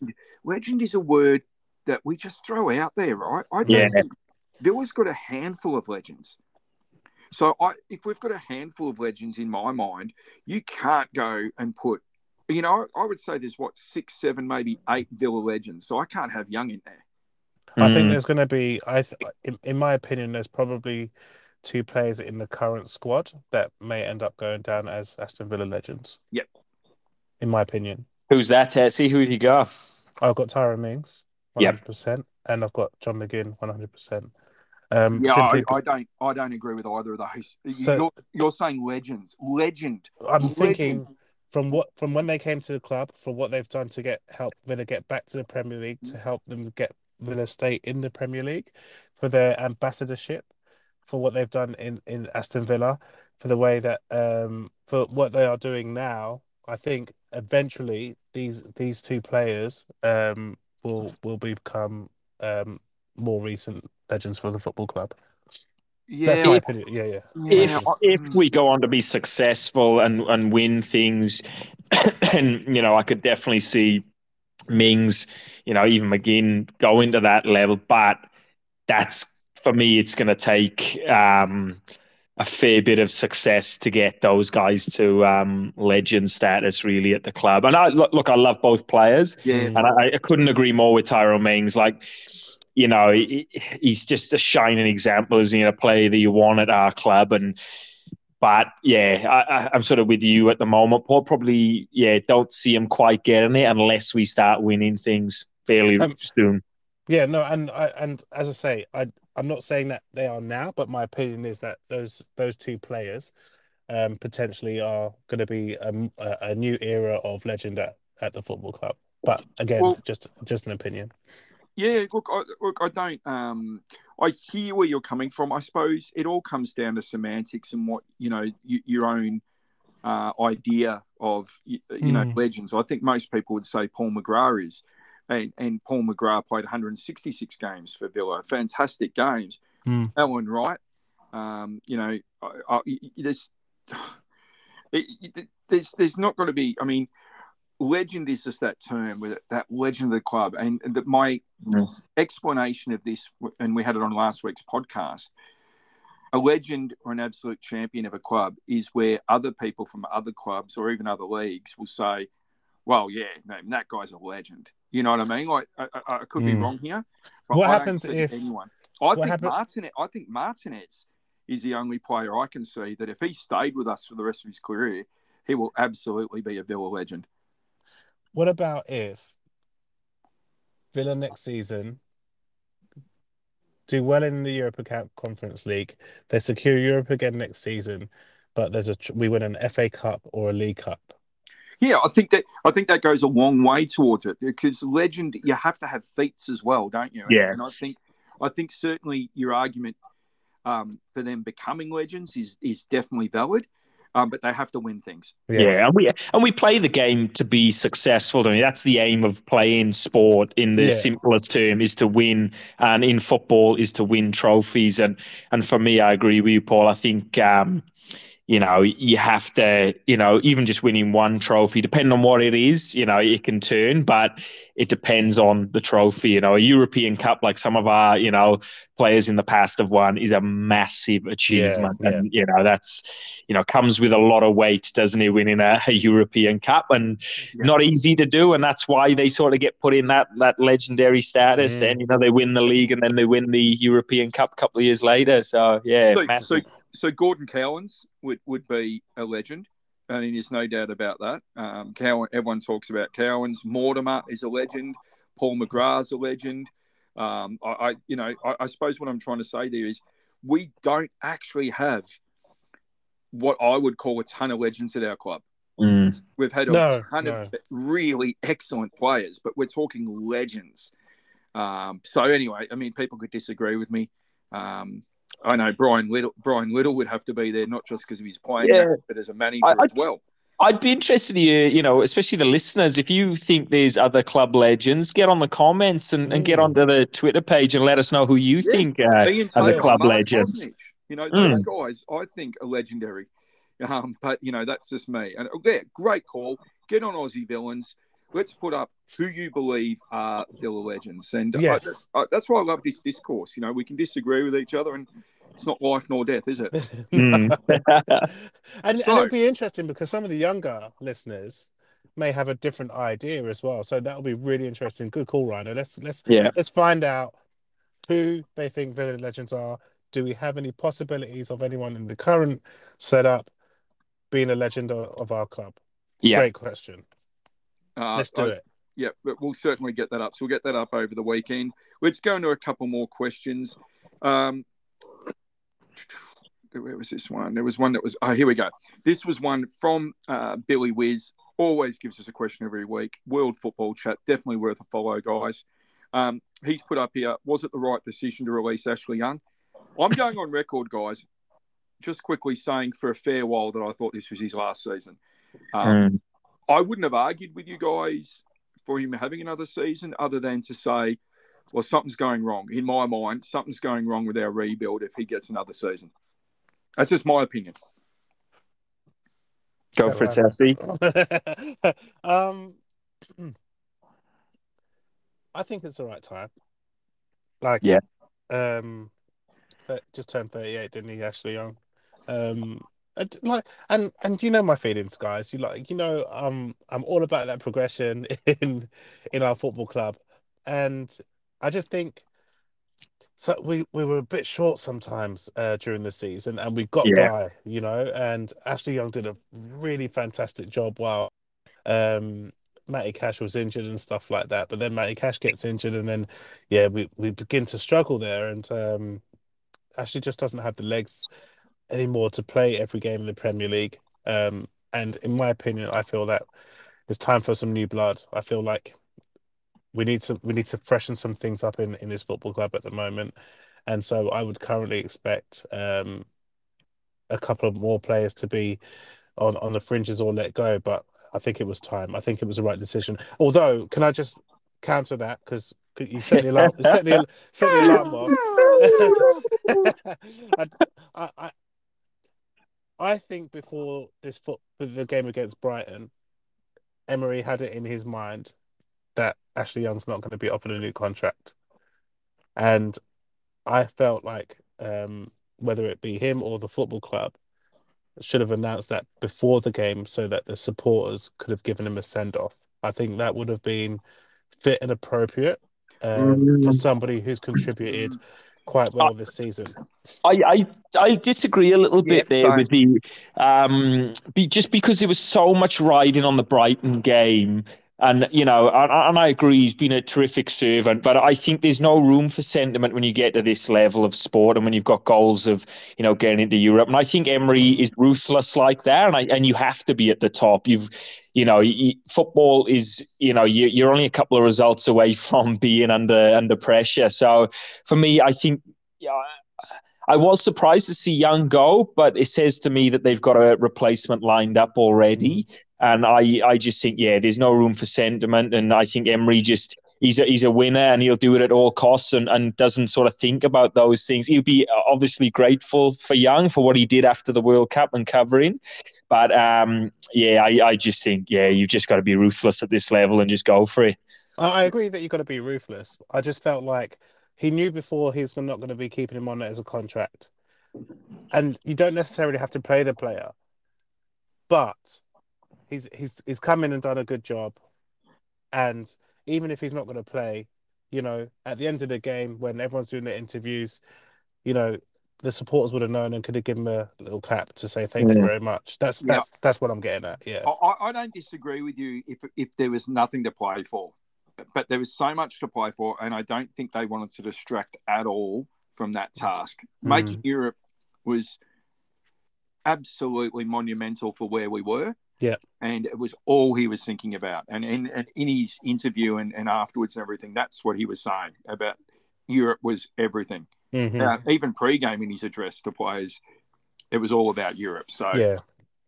A: legend is a word that we just throw out there, right? I don't
E: Yeah.
A: think Villa's got a handful of legends. So I, if we've got a handful of legends in my mind, you can't go and put, you know, I would say there's what six, seven, maybe eight Villa legends. So I can't have Young in there.
D: I think
E: Mm.
D: there's going to be, I, th- in, in my opinion, there's probably two players in the current squad that may end up going down as Aston Villa legends.
A: Yep.
D: In my opinion,
E: Who's that, Tessie? Who you got?
D: I've got Tyrone Mings, hundred percent, and I've got John McGinn, one hundred percent. Um,
A: Yeah,
D: simply
A: I, I don't. I don't agree with either of those.
D: So-
A: you're, you're saying legends, legend.
D: I'm
A: legend.
D: thinking from what from when they came to the club, from what they've done to get help Villa get back to the Premier League, to help them get Villa stay in the Premier League, for their ambassadorship, for what they've done in in Aston Villa, for the way that um for what they are doing now. I think eventually these these two players um will will become um more recent legends for the football club.
A: Yeah,
D: That's my
E: I-
D: opinion. Yeah, yeah.
E: if
A: yeah,
E: if we go on to be successful and and win things, and you know, I could definitely see Mings, you know, even McGinn go into that level. But that's for me, it's going to take um, a fair bit of success to get those guys to um, legend status really at the club. And I look, look I love both players,
A: Yeah.
E: and I, I couldn't agree more with Tyrone Mings. Like, you know, he, he's just a shining example as you know, a player that you want at our club. And but yeah, I, I, I'm sort of with you at the moment. Paul probably yeah don't see him quite getting it unless we start winning things fairly
D: Um,
E: soon.
D: Yeah, no, and I and as I say, I I'm not saying that they are now, but my opinion is that those those two players um potentially are going to be a, a, a new era of legend at, at the football club. But again,
A: Well-
D: just just an opinion.
A: Yeah, look, I, look, I don't. Um, I hear where you're coming from. I suppose it all comes down to semantics and what you know, your own uh, idea of you, you know
D: Mm.
A: legends. I think most people would say Paul McGrath is, and, and Paul McGrath played 166 games for Villa, fantastic games.
D: Mm.
A: Alan Wright, um, you know, I, I, there's, it, it, there's there's not going to be. I mean, legend is just that term with it, that legend of the club, and, and that my
E: Mm.
A: explanation of this, and we had it on last week's podcast. A legend or an absolute champion of a club is where other people from other clubs or even other leagues will say, "Well, yeah, no, that guy's a legend." You know what I mean? Like, I, I, I could be
D: Mm.
A: wrong here. But
D: What
A: I
D: happens if-
A: anyone? I think
D: happen-
A: Martinez. I think Martinez is the only player I can see that if he stayed with us for the rest of his career, he will absolutely be a Villa legend.
D: What about if Villa next season do well in the Europa Conference League, they secure Europe again next season, but there's a we win an FA Cup or a League Cup.
A: Yeah, I think that I think that goes a long way towards it because legend you have to have feats as well, don't you?
E: Yeah.
A: and I think I think certainly your argument um, for them becoming legends is is definitely valid, um, but they have to win things.
E: Yeah. and we and we play the game to be successful. I mean, that's the aim of playing sport in the
D: Yeah.
E: simplest term is to win, and in football is to win trophies. And and for me, I agree with you, Paul. I think um, you know you have to, you know, even just winning one trophy, depending on what it is, you know, it can turn, but it depends on the trophy. You know, a European Cup, like some of our, you know, players in the past have won, is a massive achievement,
D: yeah.
E: and you know that's you know comes with a lot of weight, doesn't it? Winning a, a European Cup and
A: Yeah.
E: not easy to do, and that's why they sort of get put in that that legendary status.
D: Mm.
E: And you know they win the league and then they win the European Cup a couple of years later. So yeah,
A: So, so,
E: massive.
A: So Gordon Cowans would, would be a legend. I mean, there's no doubt about that. Um, Cowan, everyone talks about Cowans. Mortimer is a legend. Paul McGrath's a legend. Um, I, I, you know, I, I suppose what I'm trying to say there is we don't actually have what I would call a ton of legends at our club.
E: Mm.
A: We've had a
D: No,
A: ton
D: no.
A: of really excellent players, but we're talking legends. Um, so anyway, I mean, people could disagree with me. Um, I know Brian Little. Brian Little would have to be there, not just because of his playing,
E: Yeah.
A: but as a manager
E: I-
A: as well.
E: I'd be interested to hear, you know, especially the listeners, if you think there's other club legends, get on the comments and, and get
D: Mm.
E: onto the Twitter page and let us know who you
A: Yeah.
E: think uh, are the club
A: Mark
E: legends.
A: Bosnich, you know, those
E: Mm.
A: guys I think are legendary. Um, but you know, that's just me. And yeah, great call. Get on Aussie Villans. Let's put up who you believe are Villa legends, and
D: Yes.
A: that's, I, that's why I love this discourse. You know, we can disagree with each other, and it's not life nor death, is it?
E: Mm.
D: and,
A: So-
D: and it'll be interesting because some of the younger listeners may have a different idea as well. So that'll be really interesting. Good call, Rhino. Let's let's
E: Yeah.
D: let's find out who they think Villa legends are. Do we have any possibilities of anyone in the current setup being a legend of, of our club?
E: Yeah.
D: Great question.
A: Uh,
D: Let's do
A: I-
D: it.
A: Yeah, but we'll certainly get that up. So we'll get that up over the weekend. Let's go into a couple more questions. Um, where was this one? There was one that was. Oh, here we go. This was one from uh, Billy Wiz. Always gives us a question every week. World Football Chat. Definitely worth a follow, guys. Um, he's put up here. Was it the right decision to release Ashley Young? I'm going on record, guys. Just quickly saying for a fair while that I thought this was his last season. Um,
E: Mm.
A: I wouldn't have argued with you guys for him having another season, other than to say, well, something's going wrong. In my mind, something's going wrong with our rebuild if he gets another season. That's just my opinion.
E: Go for it, Sassy.
D: um, I think it's the right time. Like,
E: Yeah.
D: um, just turned thirty-eight, didn't he, Ashley Young? Um, and like, and and you know my feelings, guys. You like, you know, um, I'm all about that progression in in our football club, and I just think. So we, we were a bit short sometimes uh, during the season, and we got
E: Yeah.
D: by, you know. And Ashley Young did a really fantastic job while um, Matty Cash was injured and stuff like that. But then Matty Cash gets injured, and then yeah, we, we begin to struggle there. And um, Ashley just doesn't have the legs anymore to play every game in the Premier League. Um, and in my opinion, I feel that it's time for some new blood. I feel like we need to we need to freshen some things up in in this football club at the moment. And so I would currently expect um, a couple of more players to be on on the fringes or let go. But I think it was time. I think it was the right decision. Although, can I just counter that because you set the alarm, set the set the alarm off. I, I, I think before this foot the game against Brighton, Emery had it in his mind that Ashley Young's not going to be offered a new contract, and I felt like um, whether it be him or the football club should have announced that before the game so that the supporters could have given him a send off. I think that would have been fit and appropriate um, for
E: Mm.
D: somebody who's contributed quite well this season.
E: I, I I disagree a little
A: Yeah,
E: bit there
A: same.
E: with the um be, just because there was so much riding on the Brighton game and you know and, and I agree he's been a terrific servant but I think there's no room for sentiment when you get to this level of sport and when you've got goals of you know getting into Europe. And I think Emery is ruthless like that and I, and you have to be at the top. You've you know y- football is you know you, you're only a couple of results away from being under under pressure. So for me I think yeah I was surprised to see Young go, but it says to me that they've got a replacement lined up already. Mm-hmm. And I, I just think, yeah, there's no room for sentiment. And I think Emery just he's a he's a winner and he'll do it at all costs and, and doesn't sort of think about those things. He'll be obviously grateful for Young for what he did after the World Cup and covering. But um, yeah, I, I just think, yeah, you've just got to be ruthless at this level and just go for it.
D: I agree that you've got to be ruthless. I just felt like he knew before he's not going to be keeping him on as a contract. And you don't necessarily have to play the player, but he's he's he's come in and done a good job. And even if he's not going to play, you know, at the end of the game when everyone's doing their interviews, you know, the supporters would have known and could have given him a little clap to say thank you very much. That's
A: Yeah.
D: that's that's what I'm getting at. Yeah.
A: I, I- I don't disagree with you if if there was nothing to play for, but there was so much to play for, and I don't think they wanted to distract at all from that task. Making mm. Europe was absolutely monumental for where we were.
D: Yeah.
A: And it was all he was thinking about. And in, and in his interview and, and afterwards and everything, that's what he was saying about Europe was everything.
D: Mhm.
A: Now, even pre-game in his address to players, it was all about Europe. So
D: Yeah.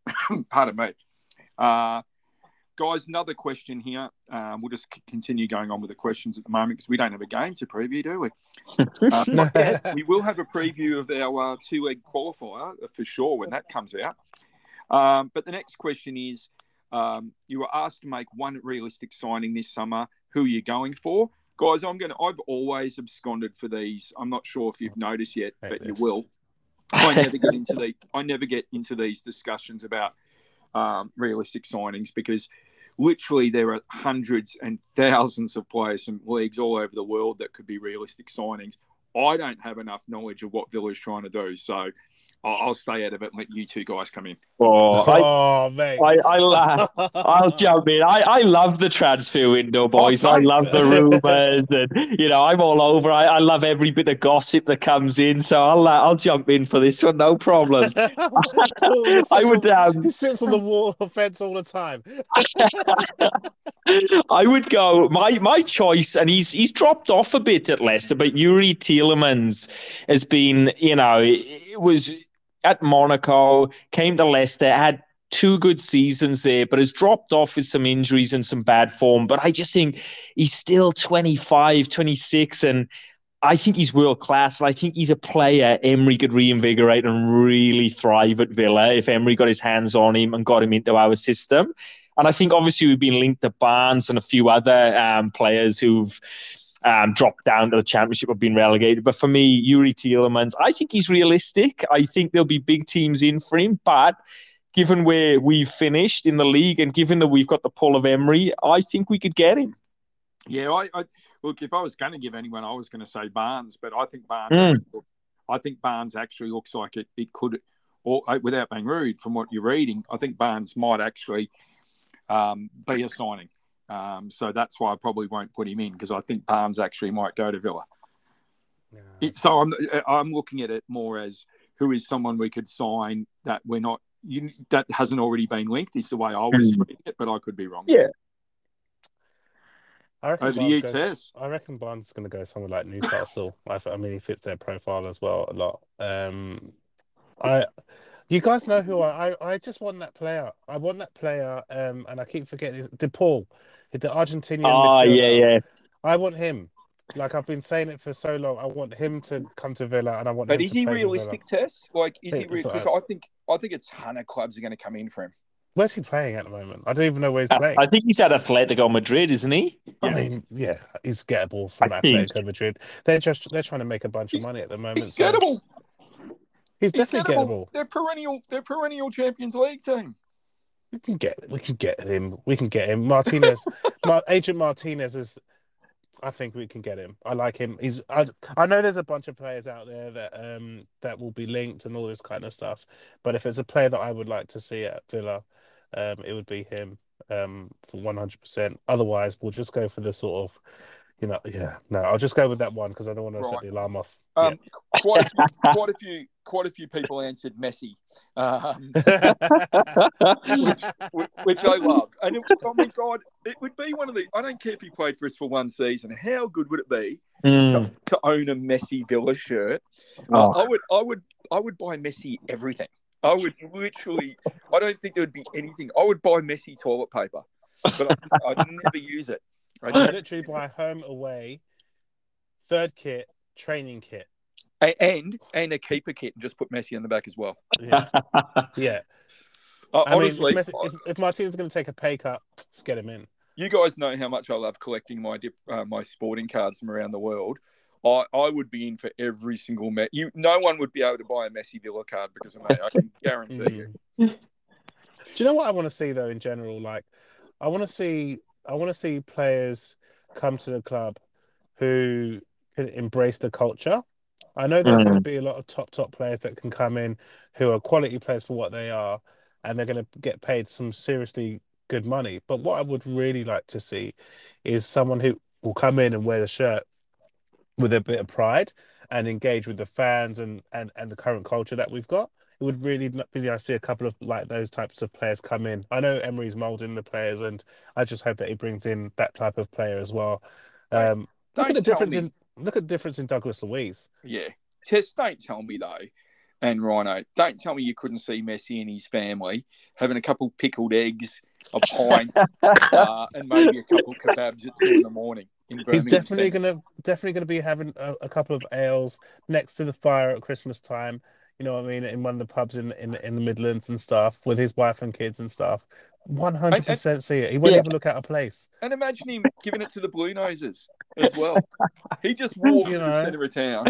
A: pardon me. Uh, guys, another question here. Um, we'll just c- continue going on with the questions at the moment because we don't have a game to preview, do we? Uh, not yet. we will have a preview of our uh, two-leg qualifier for sure when that comes out. Um, but the next question is: um, You were asked to make one realistic signing this summer. Who are you going for, guys? I'm going. to I've always absconded for these. I'm not sure if you've noticed yet, but you will. I never get into the. I never get into these discussions about um, realistic signings because literally there are hundreds and thousands of players from leagues all over the world that could be realistic signings. I don't have enough knowledge of what Villa's trying to do, so I'll, I'll stay out of it and let you two guys come in.
E: Oh, I,
D: oh, mate.
E: I, I, la- I'll jump in. I, I love the transfer window, boys. I love the rumors, and you know I'm all over. I, I love every bit of gossip that comes in, so I'll uh, I'll jump in for this one, no problem.
D: Oh, he sits
E: I would
D: on-
E: um,
D: He sits on the wall of fence all the time.
E: I would go my my choice, and he's he's dropped off a bit at Leicester, but Youri Tielemans has been, you know, it was at Monaco, came to Leicester, had two good seasons there, but has dropped off with some injuries and some bad form. But I just think he's still 25, 26, and I think he's world class. And I think he's a player Emery could reinvigorate and really thrive at Villa if Emery got his hands on him and got him into our system. And I think obviously we've been linked to Barnes and a few other um, players who've um, dropped down to the championship or been relegated. But for me, Youri Tielemans, I think he's realistic. I think there'll be big teams in for him, but given where we've finished in the league and given that we've got the pull of Emery, I think we could get him.
A: Yeah, I, I look. If I was going to give anyone, I was going to say Barnes, but I think Barnes.
E: Mm.
A: Actually, I think Barnes actually looks like it. It could, or uh, without being rude, from what you're reading, I think Barnes might actually um, be a signing. Um, so that's why I probably won't put him in because I think Barnes actually might go to Villa.
D: Yeah.
A: It, so I'm I'm looking at it more as who is someone we could sign that we're not you, that hasn't already been linked. Is the way I was
E: Mm.
A: reading it, but I could be wrong.
E: Yeah.
D: I reckon
A: Over
D: Barnes
A: you,
D: goes-
A: Tess.
D: I reckon Barnes is going to go somewhere like Newcastle. I, I mean, he fits their profile as well a lot. Um, I, you guys know who I, I, I just want that player. I want that player. Um, and I keep forgetting his- De Paul, the Argentinian.
E: Oh, yeah,
D: midfielder.
E: yeah.
D: I want him. Like I've been saying it for so long. I want him to come to Villa, and I want.
A: But
D: him
A: is
D: to
A: he
D: play
A: realistic, Tess? Like, is he?
D: Yeah,
A: Re-
D: so-
A: 'cause I think I think a ton of clubs are going to come in for him.
D: Where's he playing at the moment? I don't even know where he's
E: I,
D: playing.
E: I think he's at Atletico Madrid, isn't he?
D: I
A: Yeah.
D: mean, yeah, he's gettable from
E: I think-
D: Madrid. They're just they're trying to make a bunch of
A: He's-
D: money at the moment.
A: He's
D: so
A: gettable.
D: he's
A: He's
D: definitely
A: gettable.
D: gettable.
A: They're perennial. They're perennial Champions League team.
D: We can get we can get him. We can get him. Martinez, Mar- Agent Martinez is. I think we can get him. I like him. He's. I, I know there's a bunch of players out there that um that will be linked and all this kind of stuff. But if it's a player that I would like to see at Villa, um, it would be him. Um, for one hundred percent. Otherwise, we'll just go for the sort of, you know, yeah. No, I'll just go with that one because I don't want to set the alarm off.
A: Um, quite, a few, quite a few, quite a few people answered Messi, um, which, which, which I love. And it, oh my God, it would be one of the. I don't care if he played for us for one season. How good would it be
E: Mm.
A: to, to own a Messi Villa shirt?
E: Oh.
A: I would, I would, I would buy Messi everything. I would literally. I don't think there would be anything. I would buy Messi toilet paper, but I, I'd never use it.
D: I'd literally buy home away, third kit, training kit.
A: A- and and a keeper kit and just put Messi in the back as well.
D: Yeah, yeah.
A: Uh,
D: I mean,
A: honestly,
D: if, Messi, if, if Martinez is going to take a pay cut, just get him in.
A: you guys know how much I love collecting my diff, uh, my sporting cards from around the world. I, I would be in for every single match. You, no one would be able to buy a Messi Villa card because of me. I can guarantee you.
D: Do you know what I want to see though? In general, like I want to see, I want to see players come to the club who can embrace the culture. I know there's
E: Mm.
D: going to be a lot of top top players that can come in who are quality players for what they are, and they're going to get paid some seriously good money. But what I would really like to see is someone who will come in and wear the shirt with a bit of pride and engage with the fans and and and the current culture that we've got. It would really be nice to see a couple of like those types of players come in. I know Emery's molding the players, and I just hope that he brings in that type of player as well. Um, look at the difference
A: me-
D: in look at the difference in Douglas Luiz.
A: Yeah. Tess, don't tell me though, and Rhino, don't tell me you couldn't see Messi and his family having a couple pickled eggs, a pint, uh, and maybe a couple kebabs at two in the morning in
D: He's definitely
A: Centre.
D: gonna definitely gonna be having a, a couple of ales next to the fire at Christmas time. You know what I mean? In one of the pubs in in, in the Midlands and stuff with his wife and kids and stuff. One hundred percent see it. He won't
E: Yeah.
D: even look at a place.
A: And imagine him giving it to the Blue Noses as well. He just walked
D: You
A: to the centre of town.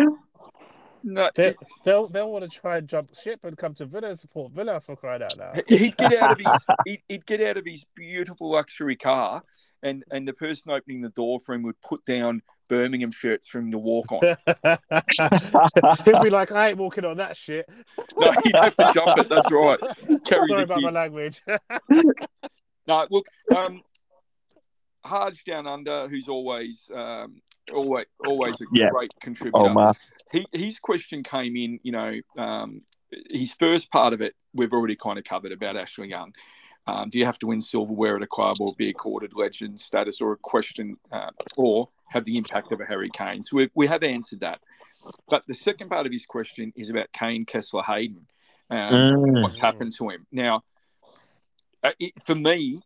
A: No,
D: They, they'll they'll want to try and jump ship and come to Villa and support Villa for crying out loud.
A: he- he'd get out of his he'd, he'd get out of his beautiful luxury car, and and the person opening the door for him would put down Birmingham shirts from the walk on.
D: He'll be like, I ain't walking on that shit.
A: No, he'd have to jump it. That's right. Carry
D: Sorry
A: the
D: about my language.
A: No, look, um, Harge down under, who's always, um, always, always a
E: Yeah.
A: great contributor.
E: Oh, man.
A: He his question came in. You know, um, his first part of it we've already kind of covered about Ashley Young. Um, do you have to win silverware at a club or be accorded legend status or a question uh, or have the impact of a Harry Kane? So we, we have answered that. But the second part of his question is about Kaine Kesler-Hayden. Um,
E: Mm.
A: what's happened to him now. Uh, it, for me,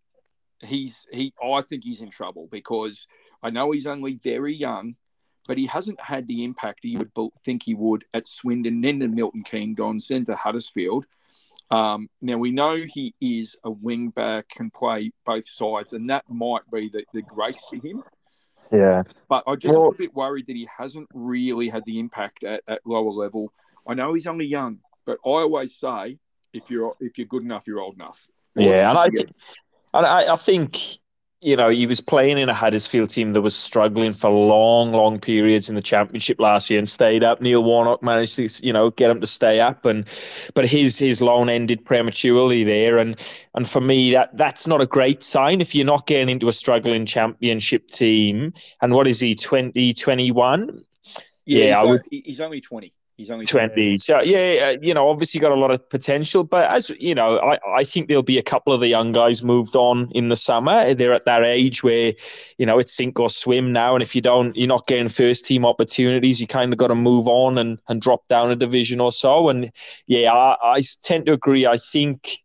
A: he's he. I think he's in trouble because I know he's only very young, but he hasn't had the impact you would think he would at Swindon, then to Milton Keynes, gone then to Huddersfield. Um, now we know he is a wing back, can play both sides, and that might be the, the grace for him.
E: Yeah.
A: But I just
E: Well-
A: a bit worried that he hasn't really had the impact at, at lower level. I know he's only young, but I always say if you're if you're good enough, you're old enough.
E: Yeah, and I, and I, I think you know he was playing in a Huddersfield team that was struggling for long, long periods in the championship last year and stayed up. Neil Warnock managed to you know get him to stay up, and but his his loan ended prematurely there, and and for me that that's not a great sign if you're not getting into a struggling championship team. And what is he 20, 21?
A: yeah,
E: yeah,
A: he's,
E: would-
A: he's only twenty. He's only 20.
E: 20. So yeah, uh, you know, obviously got a lot of potential, but as you know, I, I think there'll be a couple of the young guys moved on in the summer. They're at that age where, you know, it's sink or swim now. And if you don't, you're not getting first team opportunities, you kind of got to move on and, and drop down a division or so. And yeah, I, I tend to agree. I think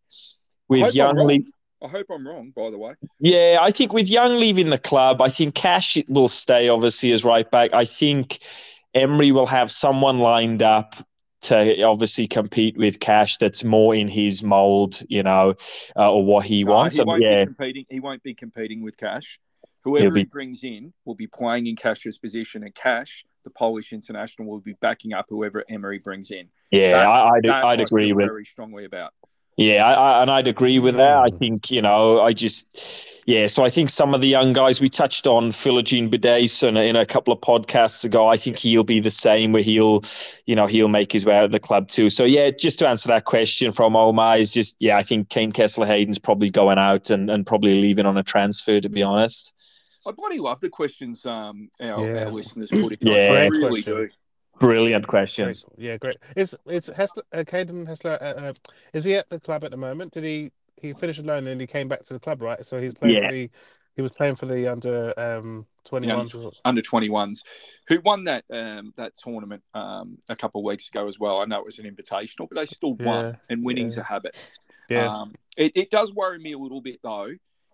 E: with
A: I'm
E: young
A: wrong.
E: Le-
A: I hope I'm wrong. By the way,
E: yeah, I think with Young leaving the club, I think Cash will stay obviously as right back. I think Emery will have someone lined up to obviously compete with Cash that's more in his mold, you know, uh, or what he
A: No,
E: wants.
A: he won't
E: yeah,
A: be competing. He won't be competing with Cash. Whoever
E: be-
A: he brings in will be playing in Cash's position, and Cash, the Polish international, will be backing up whoever Emery brings in.
E: yeah,
A: That-
E: I, I'd, I'd agree with.
A: very strongly about.
E: Yeah, I, I, and I'd agree with that. I
D: Mm.
E: think you know, I just yeah. So I think some of the young guys we touched on Philogene Bidason in a couple of podcasts ago. I think he'll be the same, where he'll, you know, he'll make his way out of the club too. So yeah, just to answer that question from Omar is just yeah. I think Kaine Kesler-Hayden's probably going out and, and probably leaving on a transfer. To be honest,
A: I bloody love the questions um, our,
D: Yeah.
A: our listeners put in.
E: Yeah.
A: I really
D: question.
A: do.
E: Brilliant
D: Great.
E: questions.
D: Yeah, great. Is is Hessler, uh, Caden Hessler? Uh, uh, is he at the club at the moment? Did he he finished a loan and he came back to the club, right? So he's playing
E: Yeah.
D: for the he was playing for the under um twenty ones.
A: under 21s who won that um, that tournament um, a couple of weeks ago as well. I know it was an invitational, but they still won,
D: Yeah,
A: and winning's
D: yeah.
A: a habit.
D: Yeah,
A: Um, it, it does worry me a little bit though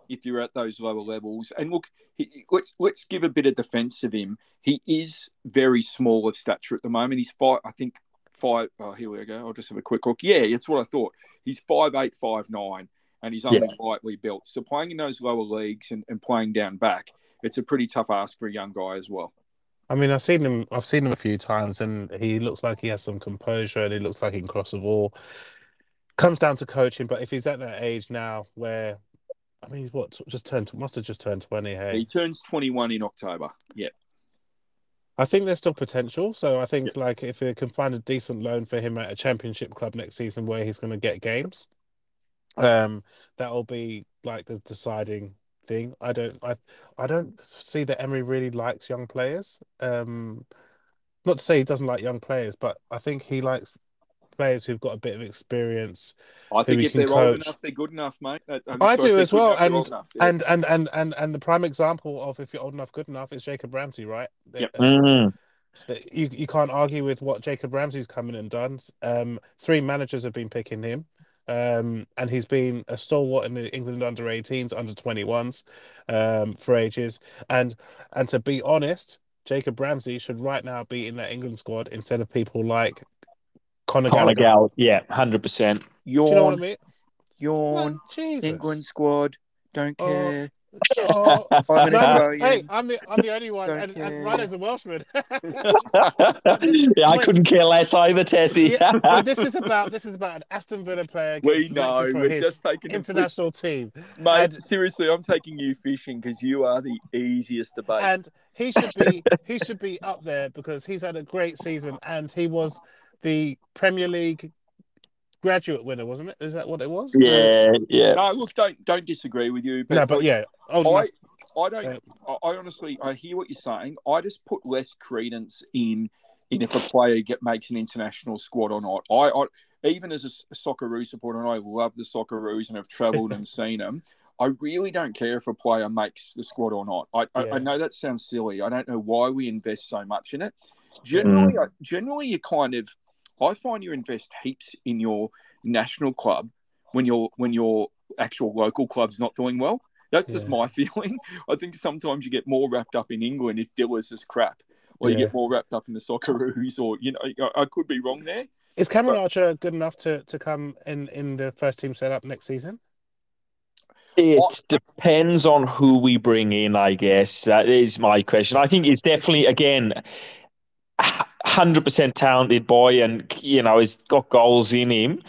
A: if you're at those lower levels. And look, he, let's let's give a bit of defence of him. He is very small of stature at the moment. He's five, I think five. Oh, here we go. I'll just have a quick look. Yeah, that's what I thought. He's five eight, five nine, and he's only lightly built. So playing in those lower leagues and, and playing down back, it's a pretty tough ask for a young guy as well.
D: I mean, I've seen him. I've seen him a few times, and he looks like he has some composure, and he looks like he can cross the ball. Comes down to coaching, but if he's at that age now, where I mean, he's what just turned must have just turned twenty. Hey,
A: He turns 21 in October. Yeah.
D: I think there's still potential. So I think like if they can find a decent loan for him at a championship club next season where he's going to get games, um, that'll be like the deciding thing. I don't I I don't see that Emery really likes young players. Um, not to say he doesn't like young players, but I think he likes players who've got a bit of experience.
A: I think if they're old enough, they're good enough, mate. I, I'm
D: I
A: just
D: do as well,
A: enough,
D: and-
A: enough, yeah.
D: And and and and and the prime example of if you're old enough, good enough is Jacob Ramsey, right?
A: Yep.
D: Uh,
E: Mm.
D: that you you can't argue with what Jacob Ramsey's come in and done. Um, three managers have been picking him, um, and he's been a stalwart in the England under 18s, under 21s, um, for ages. And and to be honest, Jacob Ramsey should right now be in that England squad instead of people like Conor,
E: Conor
D: Gallagher.
E: Gal, yeah, hundred percent.
D: Do you know what I mean?
A: yawn,
D: Like, Jesus.
A: squad. Don't
D: Oh.
A: care.
D: Oh,
A: I'm
D: no, hey, I'm the I'm the only one,
A: Don't
D: and,
A: care.
D: and Rhino's a Welshman.
E: yeah, I
D: wait.
E: couldn't care less either, Tessie.
D: yeah, but this is about this is about an Aston Villa player
A: we know.
D: for
A: We're
D: his
A: just taking a
D: international team.
A: Mate,
D: and-
A: seriously, I'm taking you fishing because you are the easiest to bait.
D: and he should be he should be up there because he's had a great season and he was the Premier League graduate winner, wasn't it? Is that what it was?
E: yeah, yeah.
A: no, look, don't don't disagree with you.
D: Uh, no, but yeah, old
A: I,
D: enough.
A: I don't.
D: Uh,
A: I I honestly, I hear what you're saying. I just put less credence in in if a player get makes an international squad or not. I, I even as a, s- a Socceroo supporter, and I love the Socceroos and have travelled and seen them. I really don't care if a player makes the squad or not. I, I,
D: Yeah.
A: I know that sounds silly. I don't know why we invest so much in it. Generally, I, generally, you kind of. I find you invest heaps in your national club when your when your actual local club's not doing well. That's just my feeling. I think sometimes you get more wrapped up in England if Villa's is crap, or you get more wrapped up in the Socceroos, or you know, I, I could be wrong there.
D: Is Cameron Archer good enough to, to come in, in the first team setup next season?
E: It what? depends on who we bring in, I guess. That is my question. I think he's definitely, again, 100% talented boy and, you know, he's got goals in him.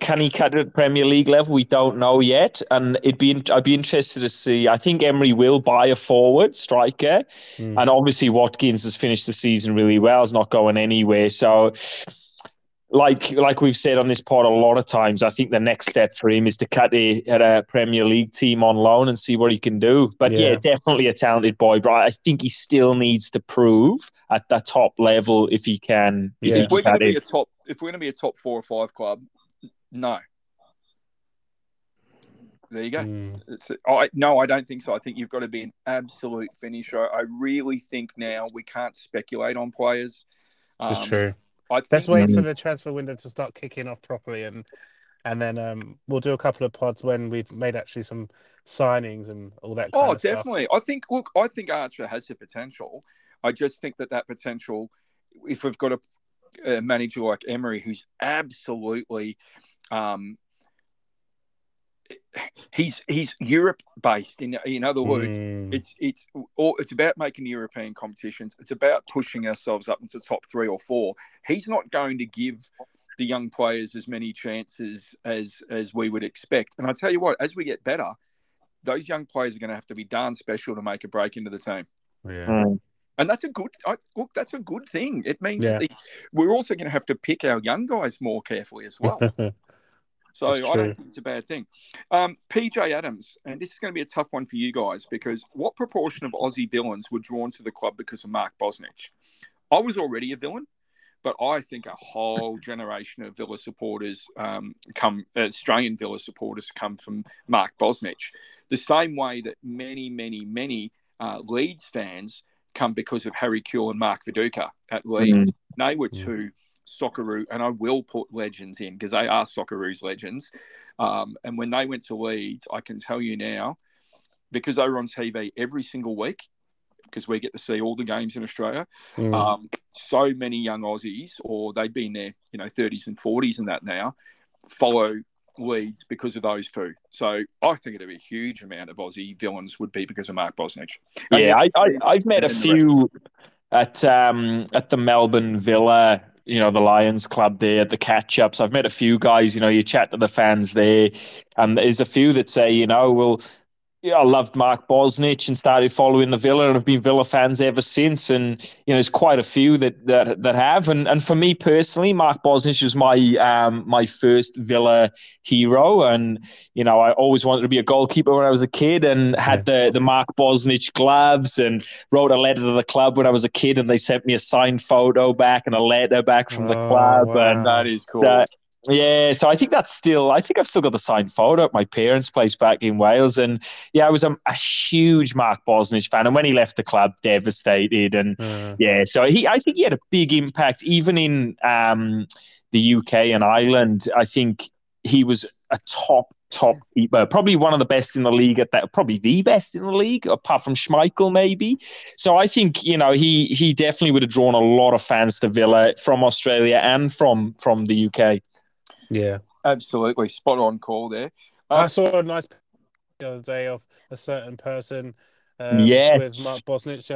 E: Can he cut it at Premier League level? We don't know yet. And it'd be I'd be interested to see. I think Emery will buy a forward striker. Mm. And obviously Watkins has finished the season really well, is not going anywhere. So like like we've said on this pod a lot of times, I think the next step for him is to cut a, at a Premier League team on loan and see what he can do. But yeah, yeah definitely a talented boy. But I think he still needs to prove at the top level if he can.
A: Yeah. If, we're going to be a top, if we're going to be a top four or five club, no. There you go. Mm. I, no, I don't think so. I think you've got to be an absolute finisher. I really think now we can't speculate on players.
D: That's um, true. I Let's wait for the transfer window to start kicking off properly, and and then um, we'll do a couple of pods when we've made actually some signings and all that. oh,
A: definitely.
D: Stuff.
A: I think. Look, I think Archer has the potential. I just think that that potential, if we've got a, a manager like Emery, who's absolutely um, he's he's Europe based. In in other words, mm. it's it's or it's about making European competitions. It's about pushing ourselves up into top three or four. He's not going to give the young players as many chances as as we would expect. And I tell you what, as we get better, those young players are going to have to be darn special to make a break into the team.
D: Yeah. Mm.
A: And that's a good I, look. That's a good thing. It means yeah. we're also going to have to pick our young guys more carefully as well. So I don't think it's a bad thing. Um, PJ Adams, and this is going to be a tough one for you guys because what proportion of Aussie Villans were drawn to the club because of Mark Bosnich? I was already a villain, but I think a whole generation of Villa supporters um, come, Australian Villa supporters come from Mark Bosnich. The same way that many, many, many uh, Leeds fans come because of Harry Kewell and Mark Viduka at Leeds. Mm-hmm. They were two Socceroo, and I will put legends in because they are Socceroo's legends. Um, and when they went to Leeds, I can tell you now, because they were on TV every single week, because we get to see all the games in Australia. Mm. Um, so many young Aussies, or they've been there, you know, 30s and 40s and that now, follow Leeds because of those two. So I think it'd be a huge amount of Aussie Villans would be because of Mark Bosnich.
E: yeah, I, I, have met a few at um, at the Melbourne Villa you know the Lions Club there the catch ups. I've met a few guys. You know, you chat to the fans there, and there's a few that say, you know, well, yeah, I loved Mark Bosnich and started following the Villa and have been Villa fans ever since. And you know, there's quite a few that that that have. And and for me personally, Mark Bosnich was my um my first Villa hero. And you know, I always wanted to be a goalkeeper when I was a kid, and had the the Mark Bosnich gloves, and wrote a letter to the club when I was a kid, and they sent me a signed photo back and a letter back from the oh, club. Wow. And
A: that is cool. So,
E: yeah, so I think that's still. I think I've still got the signed photo at my parents' place back in Wales, and yeah, I was a, a huge Mark Bosnich fan, and when he left the club, devastated, and yeah, so he. I think he had a big impact, even in um, the UK and Ireland. I think he was a top top keeper, probably one of the best in the league at that, probably the best in the league, apart from Schmeichel, maybe. So I think you know he he definitely would have drawn a lot of fans to Villa from Australia and from from the UK.
D: Yeah,
A: absolutely spot on call there.
D: Um, I saw a nice the other day of a certain person. Um,
E: yes.
D: with Mark Bosnich,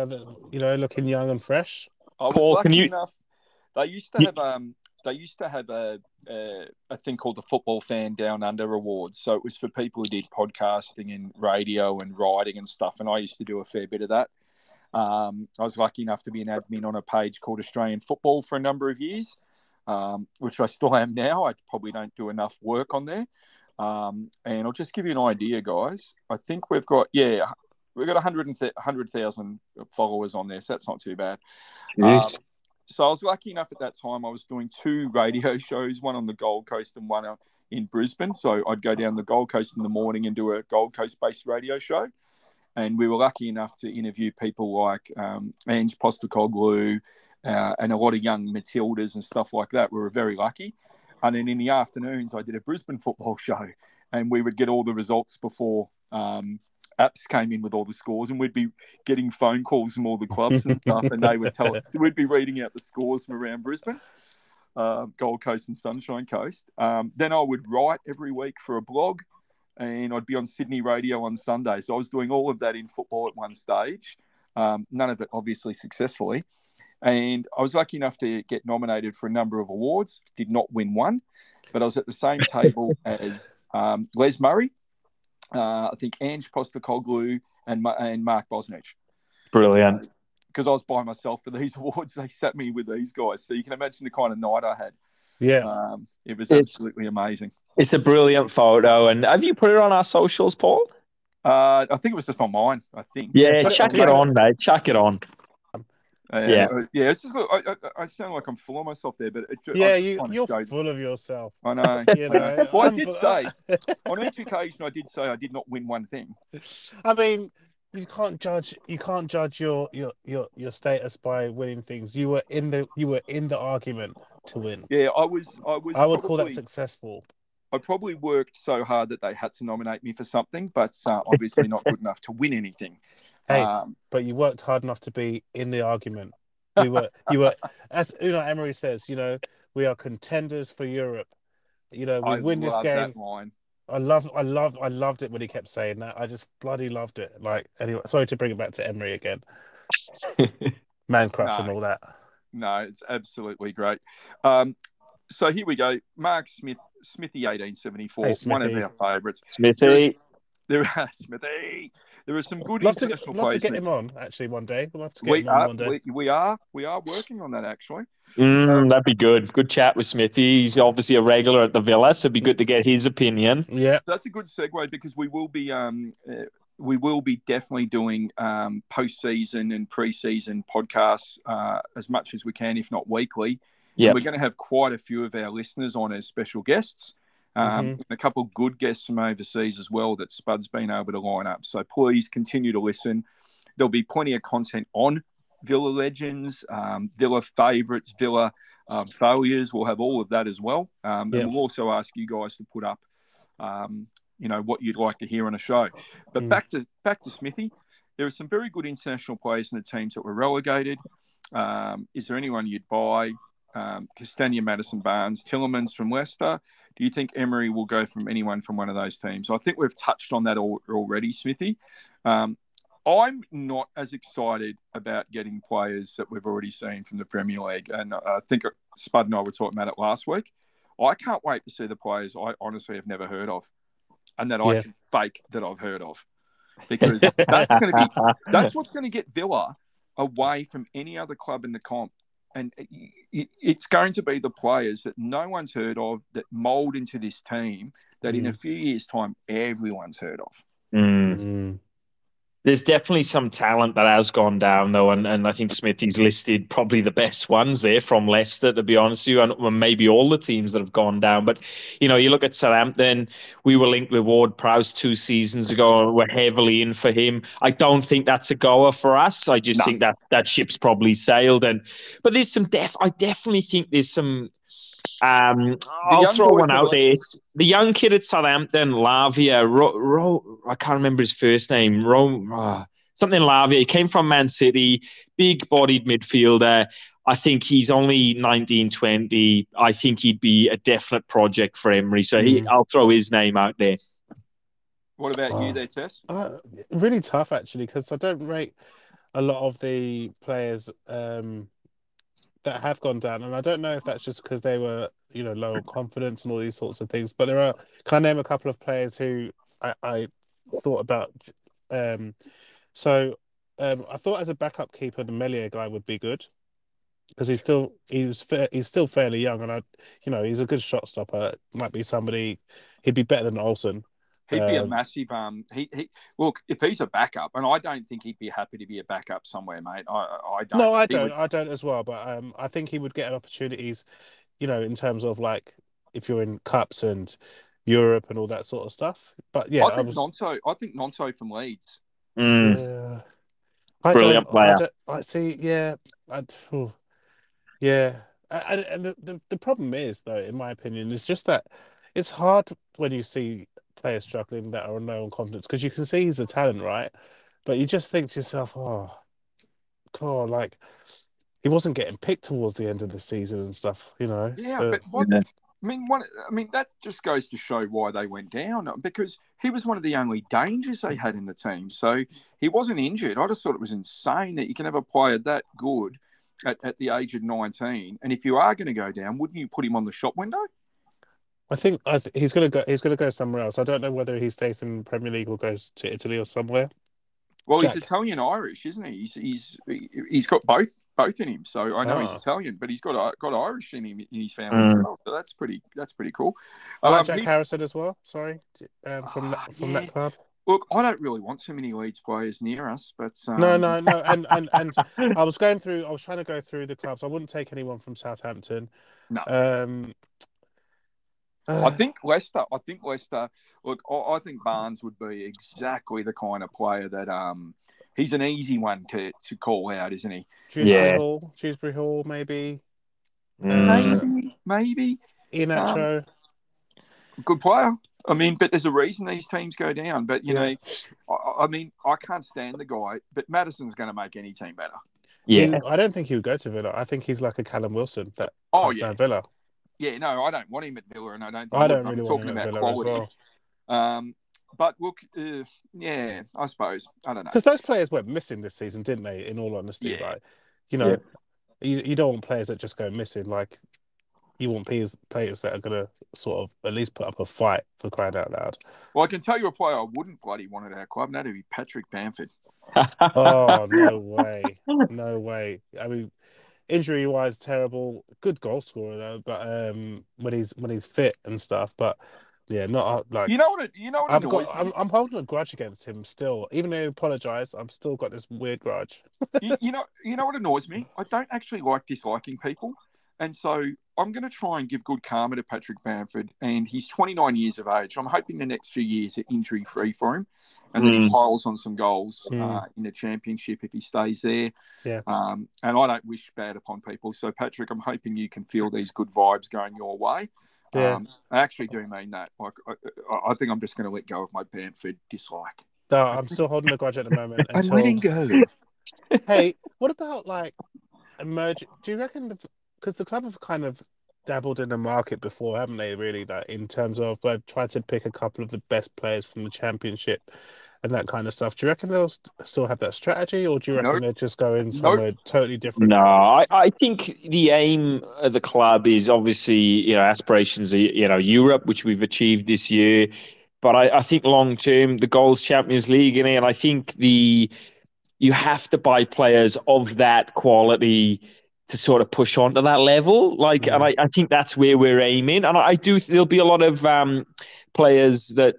D: you know, looking young and fresh.
A: I was Paul, lucky you... enough. They used to have um, they used to have a, a, a thing called the Football Fan Down Under Awards. So it was for people who did podcasting and radio and writing and stuff. And I used to do a fair bit of that. Um, I was lucky enough to be an admin on a page called Australian Football for a number of years um, which I still am now. I probably don't do enough work on there. Um, and I'll just give you an idea, guys. I think we've got, yeah, we've got 100,000 followers on there, so that's not too bad. Um, so I was lucky enough at that time. I was doing two radio shows, one on the Gold Coast and one in Brisbane. So I'd go down the Gold Coast in the morning and do a Gold Coast based radio show. And we were lucky enough to interview people like um, Ange Postecoglou, uh, and a lot of young Matildas and stuff like that. We were very lucky. And then in the afternoons, I did a Brisbane football show, and we would get all the results before um, apps came in with all the scores, and we'd be getting phone calls from all the clubs and stuff, and they would tell us. So we'd be reading out the scores from around Brisbane. uh, Gold Coast and Sunshine Coast. Um, then I would write every week for a blog, and I'd be on Sydney radio on Sunday. So I was doing all of that in football at one stage. Um, none of it obviously successfully. And I was lucky enough to get nominated for a number of awards. Did not win one, but I was at the same table as um, Les Murray, uh, I think Ange Postecoglou, and, and Mark Bosnich.
E: Brilliant.
A: Because I was by myself for these awards, they sat me with these guys. So you can imagine the kind of night I had.
D: Yeah.
A: Um, it was
E: It's-
A: absolutely amazing.
E: It's a brilliant photo. And have you put it on our socials, Paul?
A: Uh, I think it was just on mine. I think.
E: Yeah,
D: put it
E: chuck it on, mate. Chuck it on.
A: Uh,
E: Yeah.
A: uh, yeah. It's just, I, I, I sound like I'm full of myself there, but it, ju- I
D: Yeah, you, you're
A: showed-
D: full of yourself.
A: I know.
D: You know,
A: Well, I did say on each occasion I did say I did not win one thing.
D: I mean, you can't judge. You can't judge your your your your status by winning things. You were in the you were in the argument to win.
A: Yeah, I was. I was.
D: I would call that successful.
A: I probably worked so hard that they had to nominate me for something, but uh, obviously not good enough to win anything.
D: Hey,
A: Um,
D: but you worked hard enough to be in the argument. We were, you were, as Unai Emery says, you know, we are contenders for Europe. You know, we
A: I
D: win this game.
A: that line.
D: I love, I love, I loved it when he kept saying that. I just bloody loved it. Like, anyway, sorry to bring it back to Emery again. Man crush and all that.
A: No, it's absolutely great. Um, so here we go. Mark Smith, Smithy, eighteen seventy four,
D: Hey,
A: one of our favourites.
E: Smithy.
A: There are Smithy. There are some good
D: Love to,
A: international
D: get, love to get him on actually one day. We'll have to get
A: we
D: him on
A: are,
D: one day.
A: we, we are, we are working on that actually.
E: Mm, that'd be good. Good chat with Smithy. He's obviously a regular at the Villa, so it'd be good to get his opinion.
D: Yeah,
A: That's a good segue because we will be um, uh, we will be definitely doing um, postseason and preseason podcasts uh, as much as we can, if not weekly.
E: Yep.
A: And We're going to have quite a few of our listeners on as special guests. Um, and a couple of good guests from overseas as well that Spud's been able to line up. So please continue to listen. There'll be plenty of content on Villa legends, um, Villa favourites, Villa um, failures. We'll have all of that as well. Um,
D: Yeah.
A: And we'll also ask you guys to put up, um, you know, what you'd like to hear on a show. But
D: Mm.
A: back to back to Smithy. There are some very good international players in the teams that were relegated. Um, is there anyone you'd buy? Um, Castagna, Maddison, Barnes, Tielemans from Leicester. Do you think Emery will go from anyone from one of those teams? I think we've touched on that al- already, Smithy. Um, I'm not as excited about getting players that we've already seen from the Premier League, and I think Spud and I were talking about it last week. I can't wait to see the players I honestly have never heard of, and that I can fake that I've heard of, because that's going to be that's what's going to get Villa away from any other club in the comp. And it- it- it's going to be the players that no one's heard of that mold into this team that in a few years' time everyone's heard of.
E: Mm. There's definitely some talent that has gone down though, and, and I think Smithy's listed probably the best ones there from Leicester, to be honest with you, and well, maybe all the teams that have gone down. But you know, you look at Southampton, we were linked with Ward Prowse two seasons ago, and we're heavily in for him. I don't think that's a goer for us. I just
A: No.
E: think that that ship's probably sailed. And but there's some def. I definitely think there's some. Um, I'll throw one out there. It's the young kid at Southampton, Lavia. Ro, Ro, I can't remember his first name. Ro, uh, something Lavia. He came from Man City, big-bodied midfielder. I think he's only 19, 20. I think he'd be a definite project for Emery. So he,
D: Mm.
E: I'll throw his name out there.
A: What about you there, Tess?
D: Uh, really tough actually because I don't rate a lot of the players um, that have gone down, and I don't know if that's just because they were, you know, low on confidence and all these sorts of things. But there are. Can I name a couple of players who I, I thought about? Um, so um, I thought as a backup keeper, the Meslier guy would be good because he's still he was fa- he's still fairly young, and I, you know, he's a good shot stopper. Might be somebody. He'd be better than Olsen.
A: He'd be a
D: Um,
A: massive. Um, he, he look if he's a backup, and I don't think he'd be happy to be a backup somewhere, mate. I, I don't.
D: No, I don't.
A: would-
D: I don't as well. But um, I think he would get opportunities, you know, in terms of like if you're in cups and Europe and all that sort of stuff. But yeah,
A: I
D: I,
A: think
D: was.
A: Gnonto. I think Gnonto from Leeds.
E: Mm.
D: Yeah. I
E: Brilliant player.
D: I, I see. Yeah, I, phew. yeah. And, and the, the the problem is, though, in my opinion, is just that it's hard when you see players struggling that are low on confidence because you can see he's a talent, right? But you just think to yourself, oh, God, like he wasn't getting picked towards the end of the season and stuff. You know.
A: Yeah, but what?
E: Yeah.
A: I mean, one, I mean that just goes to show why they went down because he was one of the only dangers they had in the team. So he wasn't injured. I just thought it was insane that you can have a player that good at, at the age of 19. And if you are going to go down, wouldn't you put him on the shop window?
D: I think I th- he's gonna go. He's gonna go somewhere else. I don't know whether he stays in the Premier League or goes to Italy or somewhere.
A: Well,
D: Jack.
A: he's Italian Irish, isn't he? He's he's he's got both both in him. So I know he's
D: Ah.
A: Italian, but he's got got Irish in him in his family as
E: Mm.
A: well. So that's pretty that's pretty cool.
D: I like
A: Um,
D: Jack
A: he-
D: Harrison as well. Sorry, um, from
A: Ah,
D: that from
A: yeah.
D: that club.
A: look, I don't really want too many Leeds players near us, but um,
D: No, no, no. And and and I was going through. I was trying to go through the clubs. I wouldn't take anyone from Southampton.
A: No.
D: Um.
A: I think Leicester. I think Leicester. Look, I, I think Barnes would be exactly the kind of player that um he's an easy one to to call out, isn't he?
D: Dewsbury
E: Yeah.
D: Hall, Dewsbury Hall, maybe
E: Mm.
A: Maybe, maybe
D: Ian
A: Um, good player. I mean, but there's a reason these teams go down. But you
D: Yeah.
A: know, I, I mean, I can't stand the guy, but Maddison's going to make any team better.
E: Yeah.
D: He- I don't think he would go to Villa. I think he's like a Callum Wilson that
A: Oh yeah,
D: down Villa.
A: yeah. No, I don't want him at Villa, and I don't. Think
D: I don't
A: I'm
D: really want
A: talking
D: him at
A: about
D: Villa as
A: quality.
D: well.
A: Um, but look, uh, yeah, I suppose I don't know.
D: Because those players went missing this season, didn't they? In all honesty,
A: Yeah.
D: like you know,
E: Yeah.
D: you, you don't want players that just go missing. Like you want players players that are gonna sort of at least put up a fight for crying out loud.
A: Well, I can tell you a player I wouldn't bloody want at our club, and that'd be Patrick Bamford.
D: Oh no way, no way. I mean, injury wise, terrible. Good goal scorer though, but um, when he's when he's fit and stuff, but yeah, not uh, like
A: You know what? It, you know what
D: I've got. I'm, I'm holding a grudge against him still, even though he apologized. I'm still got this weird grudge.
A: you, you know, you know what annoys me? I don't actually like disliking people, and so I'm going to try and give good karma to Patrick Bamford. And he's 29 years of age. I'm hoping the next few years are injury free for him, and that he
E: Mm.
A: piles on some goals
D: Mm.
A: uh, in the championship if he stays there.
D: Yeah.
A: Um, and I don't wish bad upon people. So Patrick, I'm hoping you can feel these good vibes going your way.
D: Yeah.
A: Um, I actually do mean that. Like, I, I- think I'm just going to let go of my Bamford dislike.
D: No, I'm still holding a grudge at the moment.
A: I'm letting go.
D: hey, what about like emerging? Do you reckon the because the club have kind of dabbled in the market before, haven't they? Really, that in terms of they've tried to pick a couple of the best players from the championship and that kind of stuff. Do you reckon they'll st- still have that strategy, or do you reckon
A: Nope.
D: they're just going somewhere totally different?
E: No, I, I think the aim of the club is obviously, you know, aspirations are, you know, Europe, which we've achieved this year. But I, I think long term, the goals Champions League in it, and I think the you have to buy players of that quality to sort of push on to that level. Like, and I, I think that's where we're aiming. And I, I do there'll be a lot of um, players that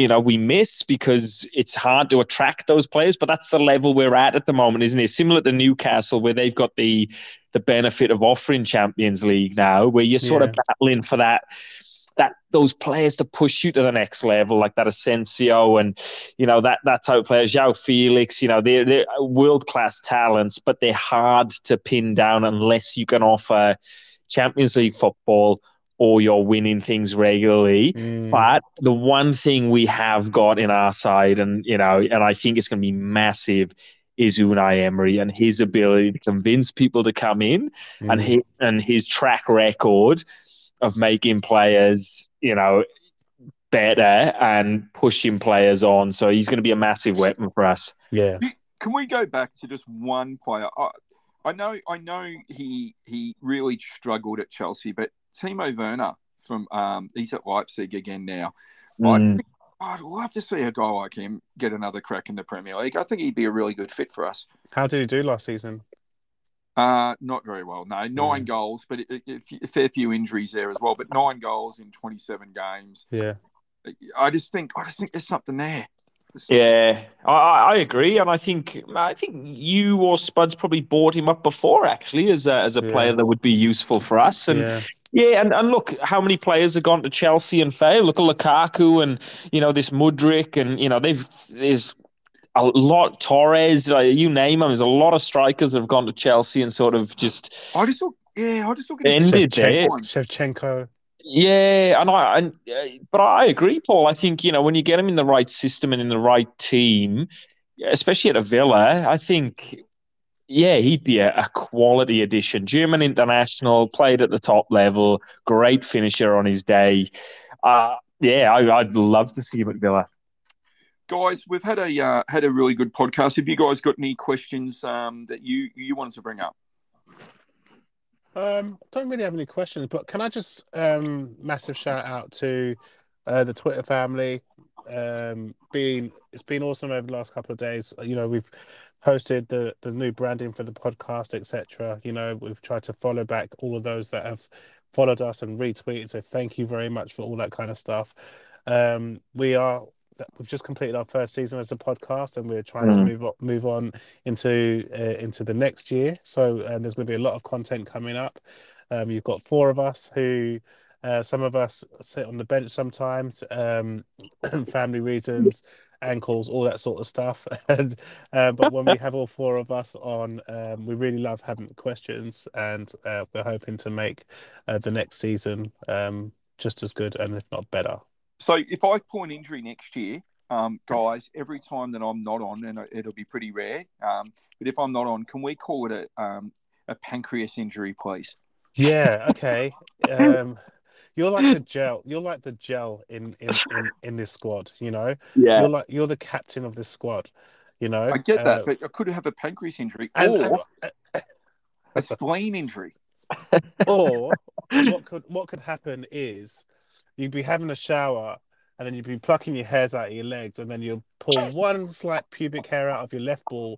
E: you know we miss because it's hard to attract those players. But that's the level we're at at the moment, isn't it? Similar to Newcastle, where they've got the the benefit of offering Champions League now, where you're sort of battling for that that those players to push you to the next level, like that Asensio and you know that that type of players, João Felix. You know they're they're world class talents, but they're hard to pin down unless you can offer Champions League football or you're winning things regularly.
D: Mm,
E: But the one thing we have got in our side, and you know, and I think it's going to be massive, is Unai Emery and his ability to convince people to come in, and
D: mm.
E: he and his track record of making players, you know, better and pushing players on. So he's going to be a massive weapon for us.
D: yeah,
A: Can we go back to just one player? I, I know, I know he he really struggled at Chelsea, but Timo Werner from um, he's at Leipzig again now.
E: Mm.
A: I'd love to see a guy like him get another crack in the Premier League. I think he'd be a really good fit for us.
D: how did he do last season?
A: Uh, not very well. No, nine
D: Mm.
A: goals, but it, it, a fair few injuries there as well. But nine goals in twenty-seven games.
D: Yeah,
A: I just think, I just think there's something there. There's-
E: Yeah, I, I I agree, and I think I think you or Spuds probably bought him up before actually as a as a
D: Yeah.
E: player that would be useful for us. And
D: yeah,
E: Yeah, and, and look, how many players have gone to Chelsea and failed? Look at Lukaku and you know this Mudryk, and you know they've there's a lot Torres, uh, you name them. There's a lot of strikers that have gone to Chelsea and sort of just
A: I just look, yeah, I just look at
E: Ended
A: Shevchenko.
E: there.
D: Shevchenko.
E: yeah, and I and uh, but I agree, Paul. I think you know when you get him in the right system and in the right team, especially at a Villa, I think yeah, he'd be a, a, quality addition. German international, played at the top level, great finisher on his day. Uh, yeah, I, would love to see him at Villa.
A: Guys, we've had a uh, had a really good podcast. Have you guys got any questions um, that you you wanted to bring up?
D: Um, don't really have any questions, but can I just um, massive shout out to uh, the Twitter family. Um, being it's been awesome over the last couple of days. You know, we've posted the the new branding for the podcast, etc. You know, we've tried to follow back all of those that have followed us and retweeted. So thank you very much for all that kind of stuff. Um, we are we've just completed our first season as a podcast, and we're trying mm. to move on, move on into uh, into the next year. So uh, there's going to be a lot of content coming up. Um, you've got four of us who. Uh, some of us sit on the bench sometimes, um, family reasons, ankles, all that sort of stuff. and, uh, but when we have all four of us on, um, we really love having the questions, and uh, we're hoping to make uh, the next season um, just as good and if not better.
A: So if I pull an injury next year, um, guys, every time that I'm not on, and it'll be pretty rare, um, but if I'm not on, can we call it a um, a pancreas injury, please?
D: Yeah. Okay. You're like the gel. You're like the gel in in in, in this squad. You know.
E: Yeah.
D: You're like you're the captain of this squad. You know.
A: I get that, uh, but I could have a pancreas injury and, or and, a spleen injury.
D: Or what could what could happen is you'd be having a shower and then you'd be plucking your hairs out of your legs and then you'll pull one slight pubic hair out of your left ball.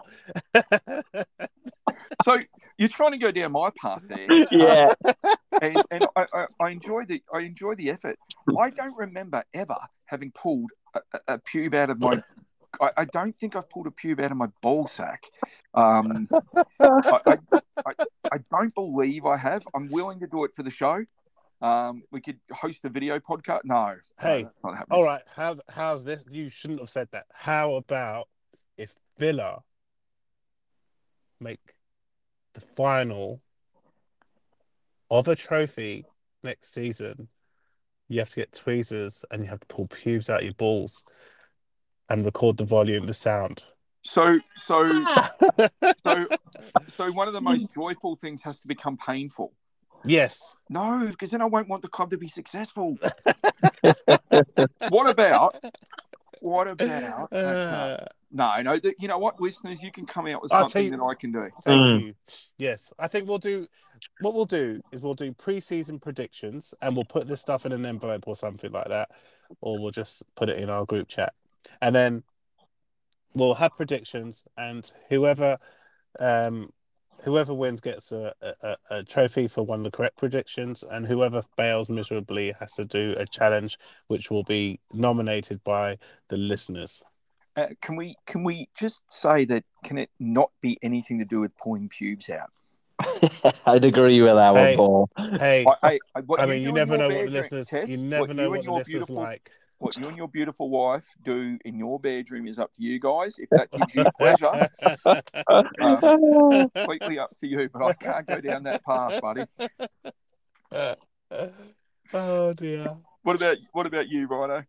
A: so you're trying to go down my path there.
E: Yeah.
A: and, and I, I, I, enjoy the I enjoy the effort. I don't remember ever having pulled a, a pube out of my I, I, don't think I've pulled a pube out of my ball sack. Um, I, I, I, don't believe I have. I'm willing to do it for the show. Um, we could host a video podcast. No,
D: hey,
A: no, that's not
D: happening. All right, how how's this? You shouldn't have said that. How about if Villa make the final of a trophy next season? You have to get tweezers and you have to pull pubes out of your balls and record the volume, the sound.
A: So, so, so, so, one of the most joyful things has to become painful.
D: Yes.
A: No, because then I won't want the club to be successful. what about? What about? Uh, no, no. The, you know what, listeners, you can come out with something you, that I can do.
D: Thank mm. you. Yes, I think we'll do. What we'll do is we'll do pre-season predictions, and we'll put this stuff in an envelope or something like that, or we'll just put it in our group chat, and then we'll have predictions, and whoever um, whoever wins gets a, a, a, trophy for one of the correct predictions, and whoever fails miserably has to do a challenge, which will be nominated by the listeners.
A: Uh, can we can we just say that can it not be anything to do with pulling pubes out?
E: I'd agree with that
D: hey,
E: one, Paul.
D: Hey, I, I, I mean, you never know what the listeners. Tess, you never what know what the listeners like
A: what you and your beautiful wife do in your bedroom is up to you guys. If that gives you pleasure, uh, completely up to you. But I can't go down that path, buddy.
D: Oh dear.
A: What about what about you, Rhino?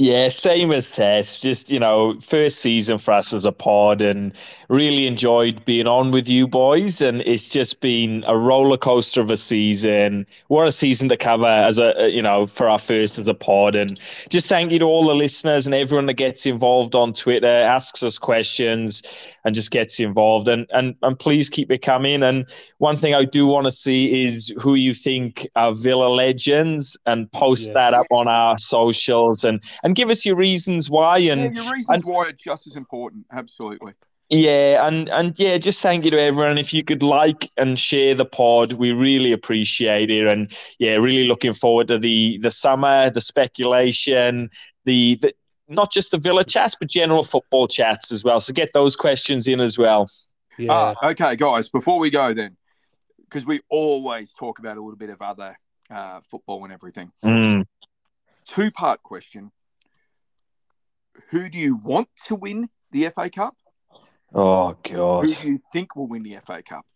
E: Yeah, same as Tess. Just, you know, first season for us as a pod and really enjoyed being on with you boys. And it's just been a roller coaster of a season. What a season to cover as a, uh, you know, for our first as a pod. And just thank you to all the listeners and everyone that gets involved on Twitter, asks us questions and just gets you involved. And, and, and please keep it coming. And one thing I do want to see is who you think are Villa legends and post yes. that up on our socials and, and give us your reasons why. And
A: yeah, your reasons and, why are just as important. Absolutely.
E: Yeah, and and yeah, just thank you to everyone. If you could like and share the pod, we really appreciate it. And yeah, really looking forward to the the summer, the speculation, the, the not just the Villa chats, but general football chats as well. So get those questions in as well.
A: Yeah. Uh, okay, guys. Before we go, then, because we always talk about a little bit of other uh, football and everything.
E: Mm.
A: Two part question: Who do you want to win the FA Cup?
E: Oh God!
A: Who do you think will win the FA Cup?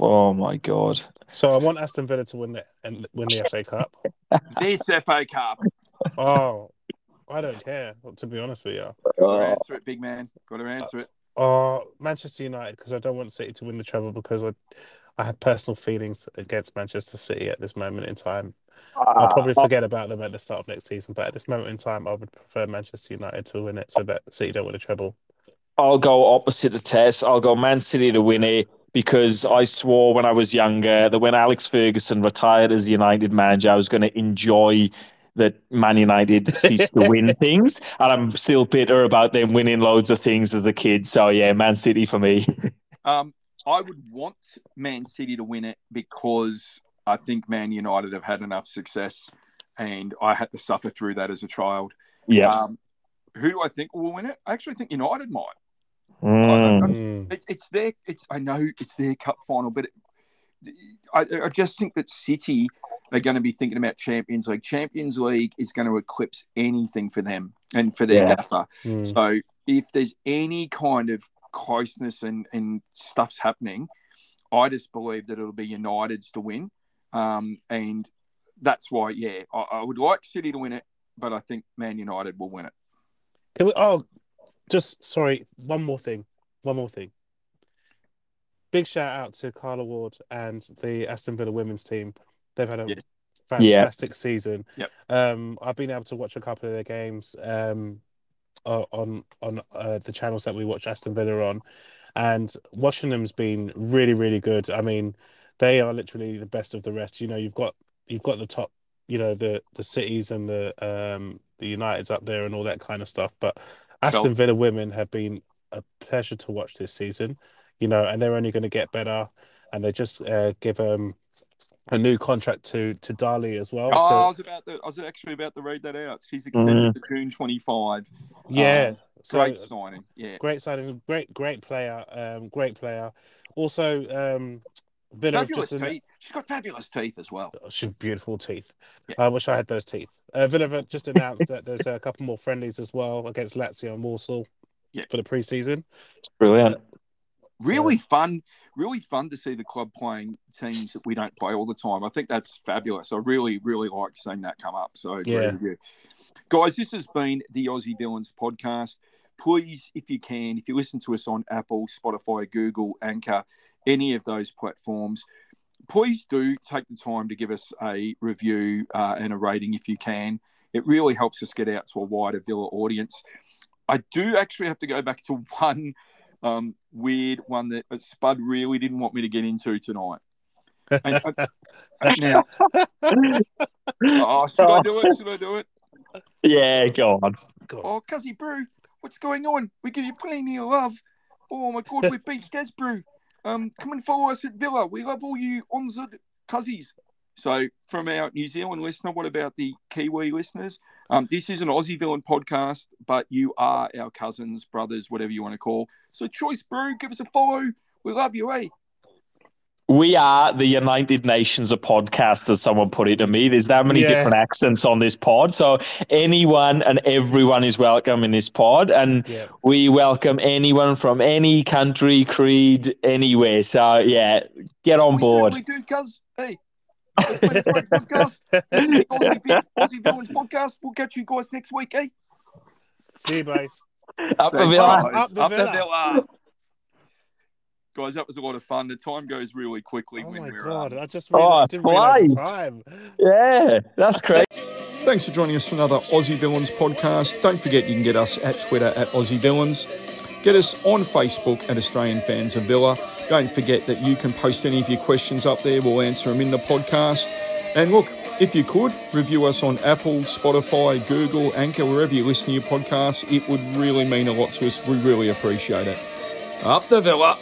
E: Oh my God!
D: So I want Aston Villa to win the and win the FA Cup.
A: this FA Cup.
D: Oh, I don't care. To be honest with you,
A: Got to
E: Oh,
A: answer it, big man. Got to answer it.
D: uh, Manchester United because I don't want City to win the treble because I, I have personal feelings against Manchester City at this moment in time. I'll probably forget about them at the start of next season, but at this moment in time, I would prefer Manchester United to win it so that City don't win a treble.
E: I'll go opposite the Tess. I'll go Man City to win it because I swore when I was younger that when Alex Ferguson retired as United manager, I was going to enjoy that Man United ceased to win things. And I'm still bitter about them winning loads of things as a kid. So, yeah, Man City for me.
A: Um, I would want Man City to win it because I think Man United have had enough success, and I had to suffer through that as a child.
E: yeah.
A: Um, who do I think will win it? I actually think United might.
E: Mm.
D: Mm.
A: It, it's their. It's I know it's their cup final, but it, I, I just think that City are going to be thinking about Champions League. Champions League is going to eclipse anything for them and for their
E: Yeah.
A: gaffer.
D: Mm.
A: So if there's any kind of closeness and, and stuff's happening, I just believe that it'll be United's to win. Um, and that's why, yeah, I, I would like City to win it, but I think Man United will win it.
D: Can we, oh, just sorry. One more thing. One more thing. Big shout out to Carla Ward and the Aston Villa women's team. They've had a
A: Yes.
D: fantastic season.
A: Yep.
D: Um, I've been able to watch a couple of their games um, on on uh, the channels that we watch Aston Villa on, and watching them's been really really good. I mean, they are literally the best of the rest. You know, you've got you've got the top, you know, the the cities and the um the Uniteds up there and all that kind of stuff, but Aston Villa women have been a pleasure to watch this season, you know, and they're only going to get better. And they just uh, give um, a new contract to to Daly as well.
A: Oh, I was about to, I was actually about to read that out. She's extended to June 25.
D: yeah,
A: Um,
D: so
A: Great signing. Yeah.
D: great signing, great great player, um, great player. Also, um, Villa have
A: Fabulous
D: just
A: teeth. She's got fabulous teeth as well.
D: Oh, She's beautiful teeth.
A: Yeah.
D: I wish I had those teeth. Uh, Villa just announced that there's a couple more friendlies as well against Lazio and Warsaw
A: Yeah.
D: for the preseason.
E: Brilliant.
A: Really fun, really fun to see the club playing teams that we don't play all the time. I think that's fabulous. I really, really like seeing that come up. So,
D: Yeah.
A: guys, this has been the Aussie Villans podcast. Please, if you can, if you listen to us on Apple, Spotify, Google, Anchor, any of those platforms, please do take the time to give us a review uh, and a rating if you can. It really helps us get out to a wider Villa audience. I do actually have to go back to one um, weird one that that Spud really didn't want me to get into tonight. And, uh, now, oh, should I do it? Should I do it?
E: Yeah, go on.
D: God.
A: Oh, Cuzzy Brew, what's going on? We give you plenty of love. Oh my God, we beat Des Brew. Um, come and follow us at Villa. We love all you Onzard Cuzzies. So, from our New Zealand listener, what about the Kiwi listeners? Um, this is an Aussie Villan podcast, but you are our cousins, brothers, whatever you want to call. So, Choice Brew, give us a follow. We love you, eh?
E: We are the United Nations of podcasters, someone put it to me. There's that many
D: Yeah.
E: different accents on this pod. So anyone and everyone is welcome in this pod. And
D: Yeah.
E: we welcome anyone from any country, creed, anywhere. So yeah, get on
A: we
E: board.
A: certainly do, cuz. Hey, it's been a great podcast. Aussie, Aussie Villans podcast. We'll catch you guys next week, eh?
D: See you, guys.
E: Up the villa.
A: guys.
D: Up the villa.
A: villa. Guys, that was a lot of fun. The time goes really quickly
D: Oh
A: when
D: my
A: we're
D: god!
A: um,
D: I just
E: Oh,
D: realized, didn't realize the time.
E: Yeah, that's great.
A: Thanks for joining us for another Aussie Villans podcast. Don't forget you can get us at Twitter at Aussie Villans. Get us on Facebook at Australian Fans of Villa. Don't forget that you can post any of your questions up there. We'll answer them in the podcast. And look, if you could, review us on Apple, Spotify, Google, Anchor, wherever you listen to your podcasts. It would really mean a lot to us. We really appreciate it. Up the Villa.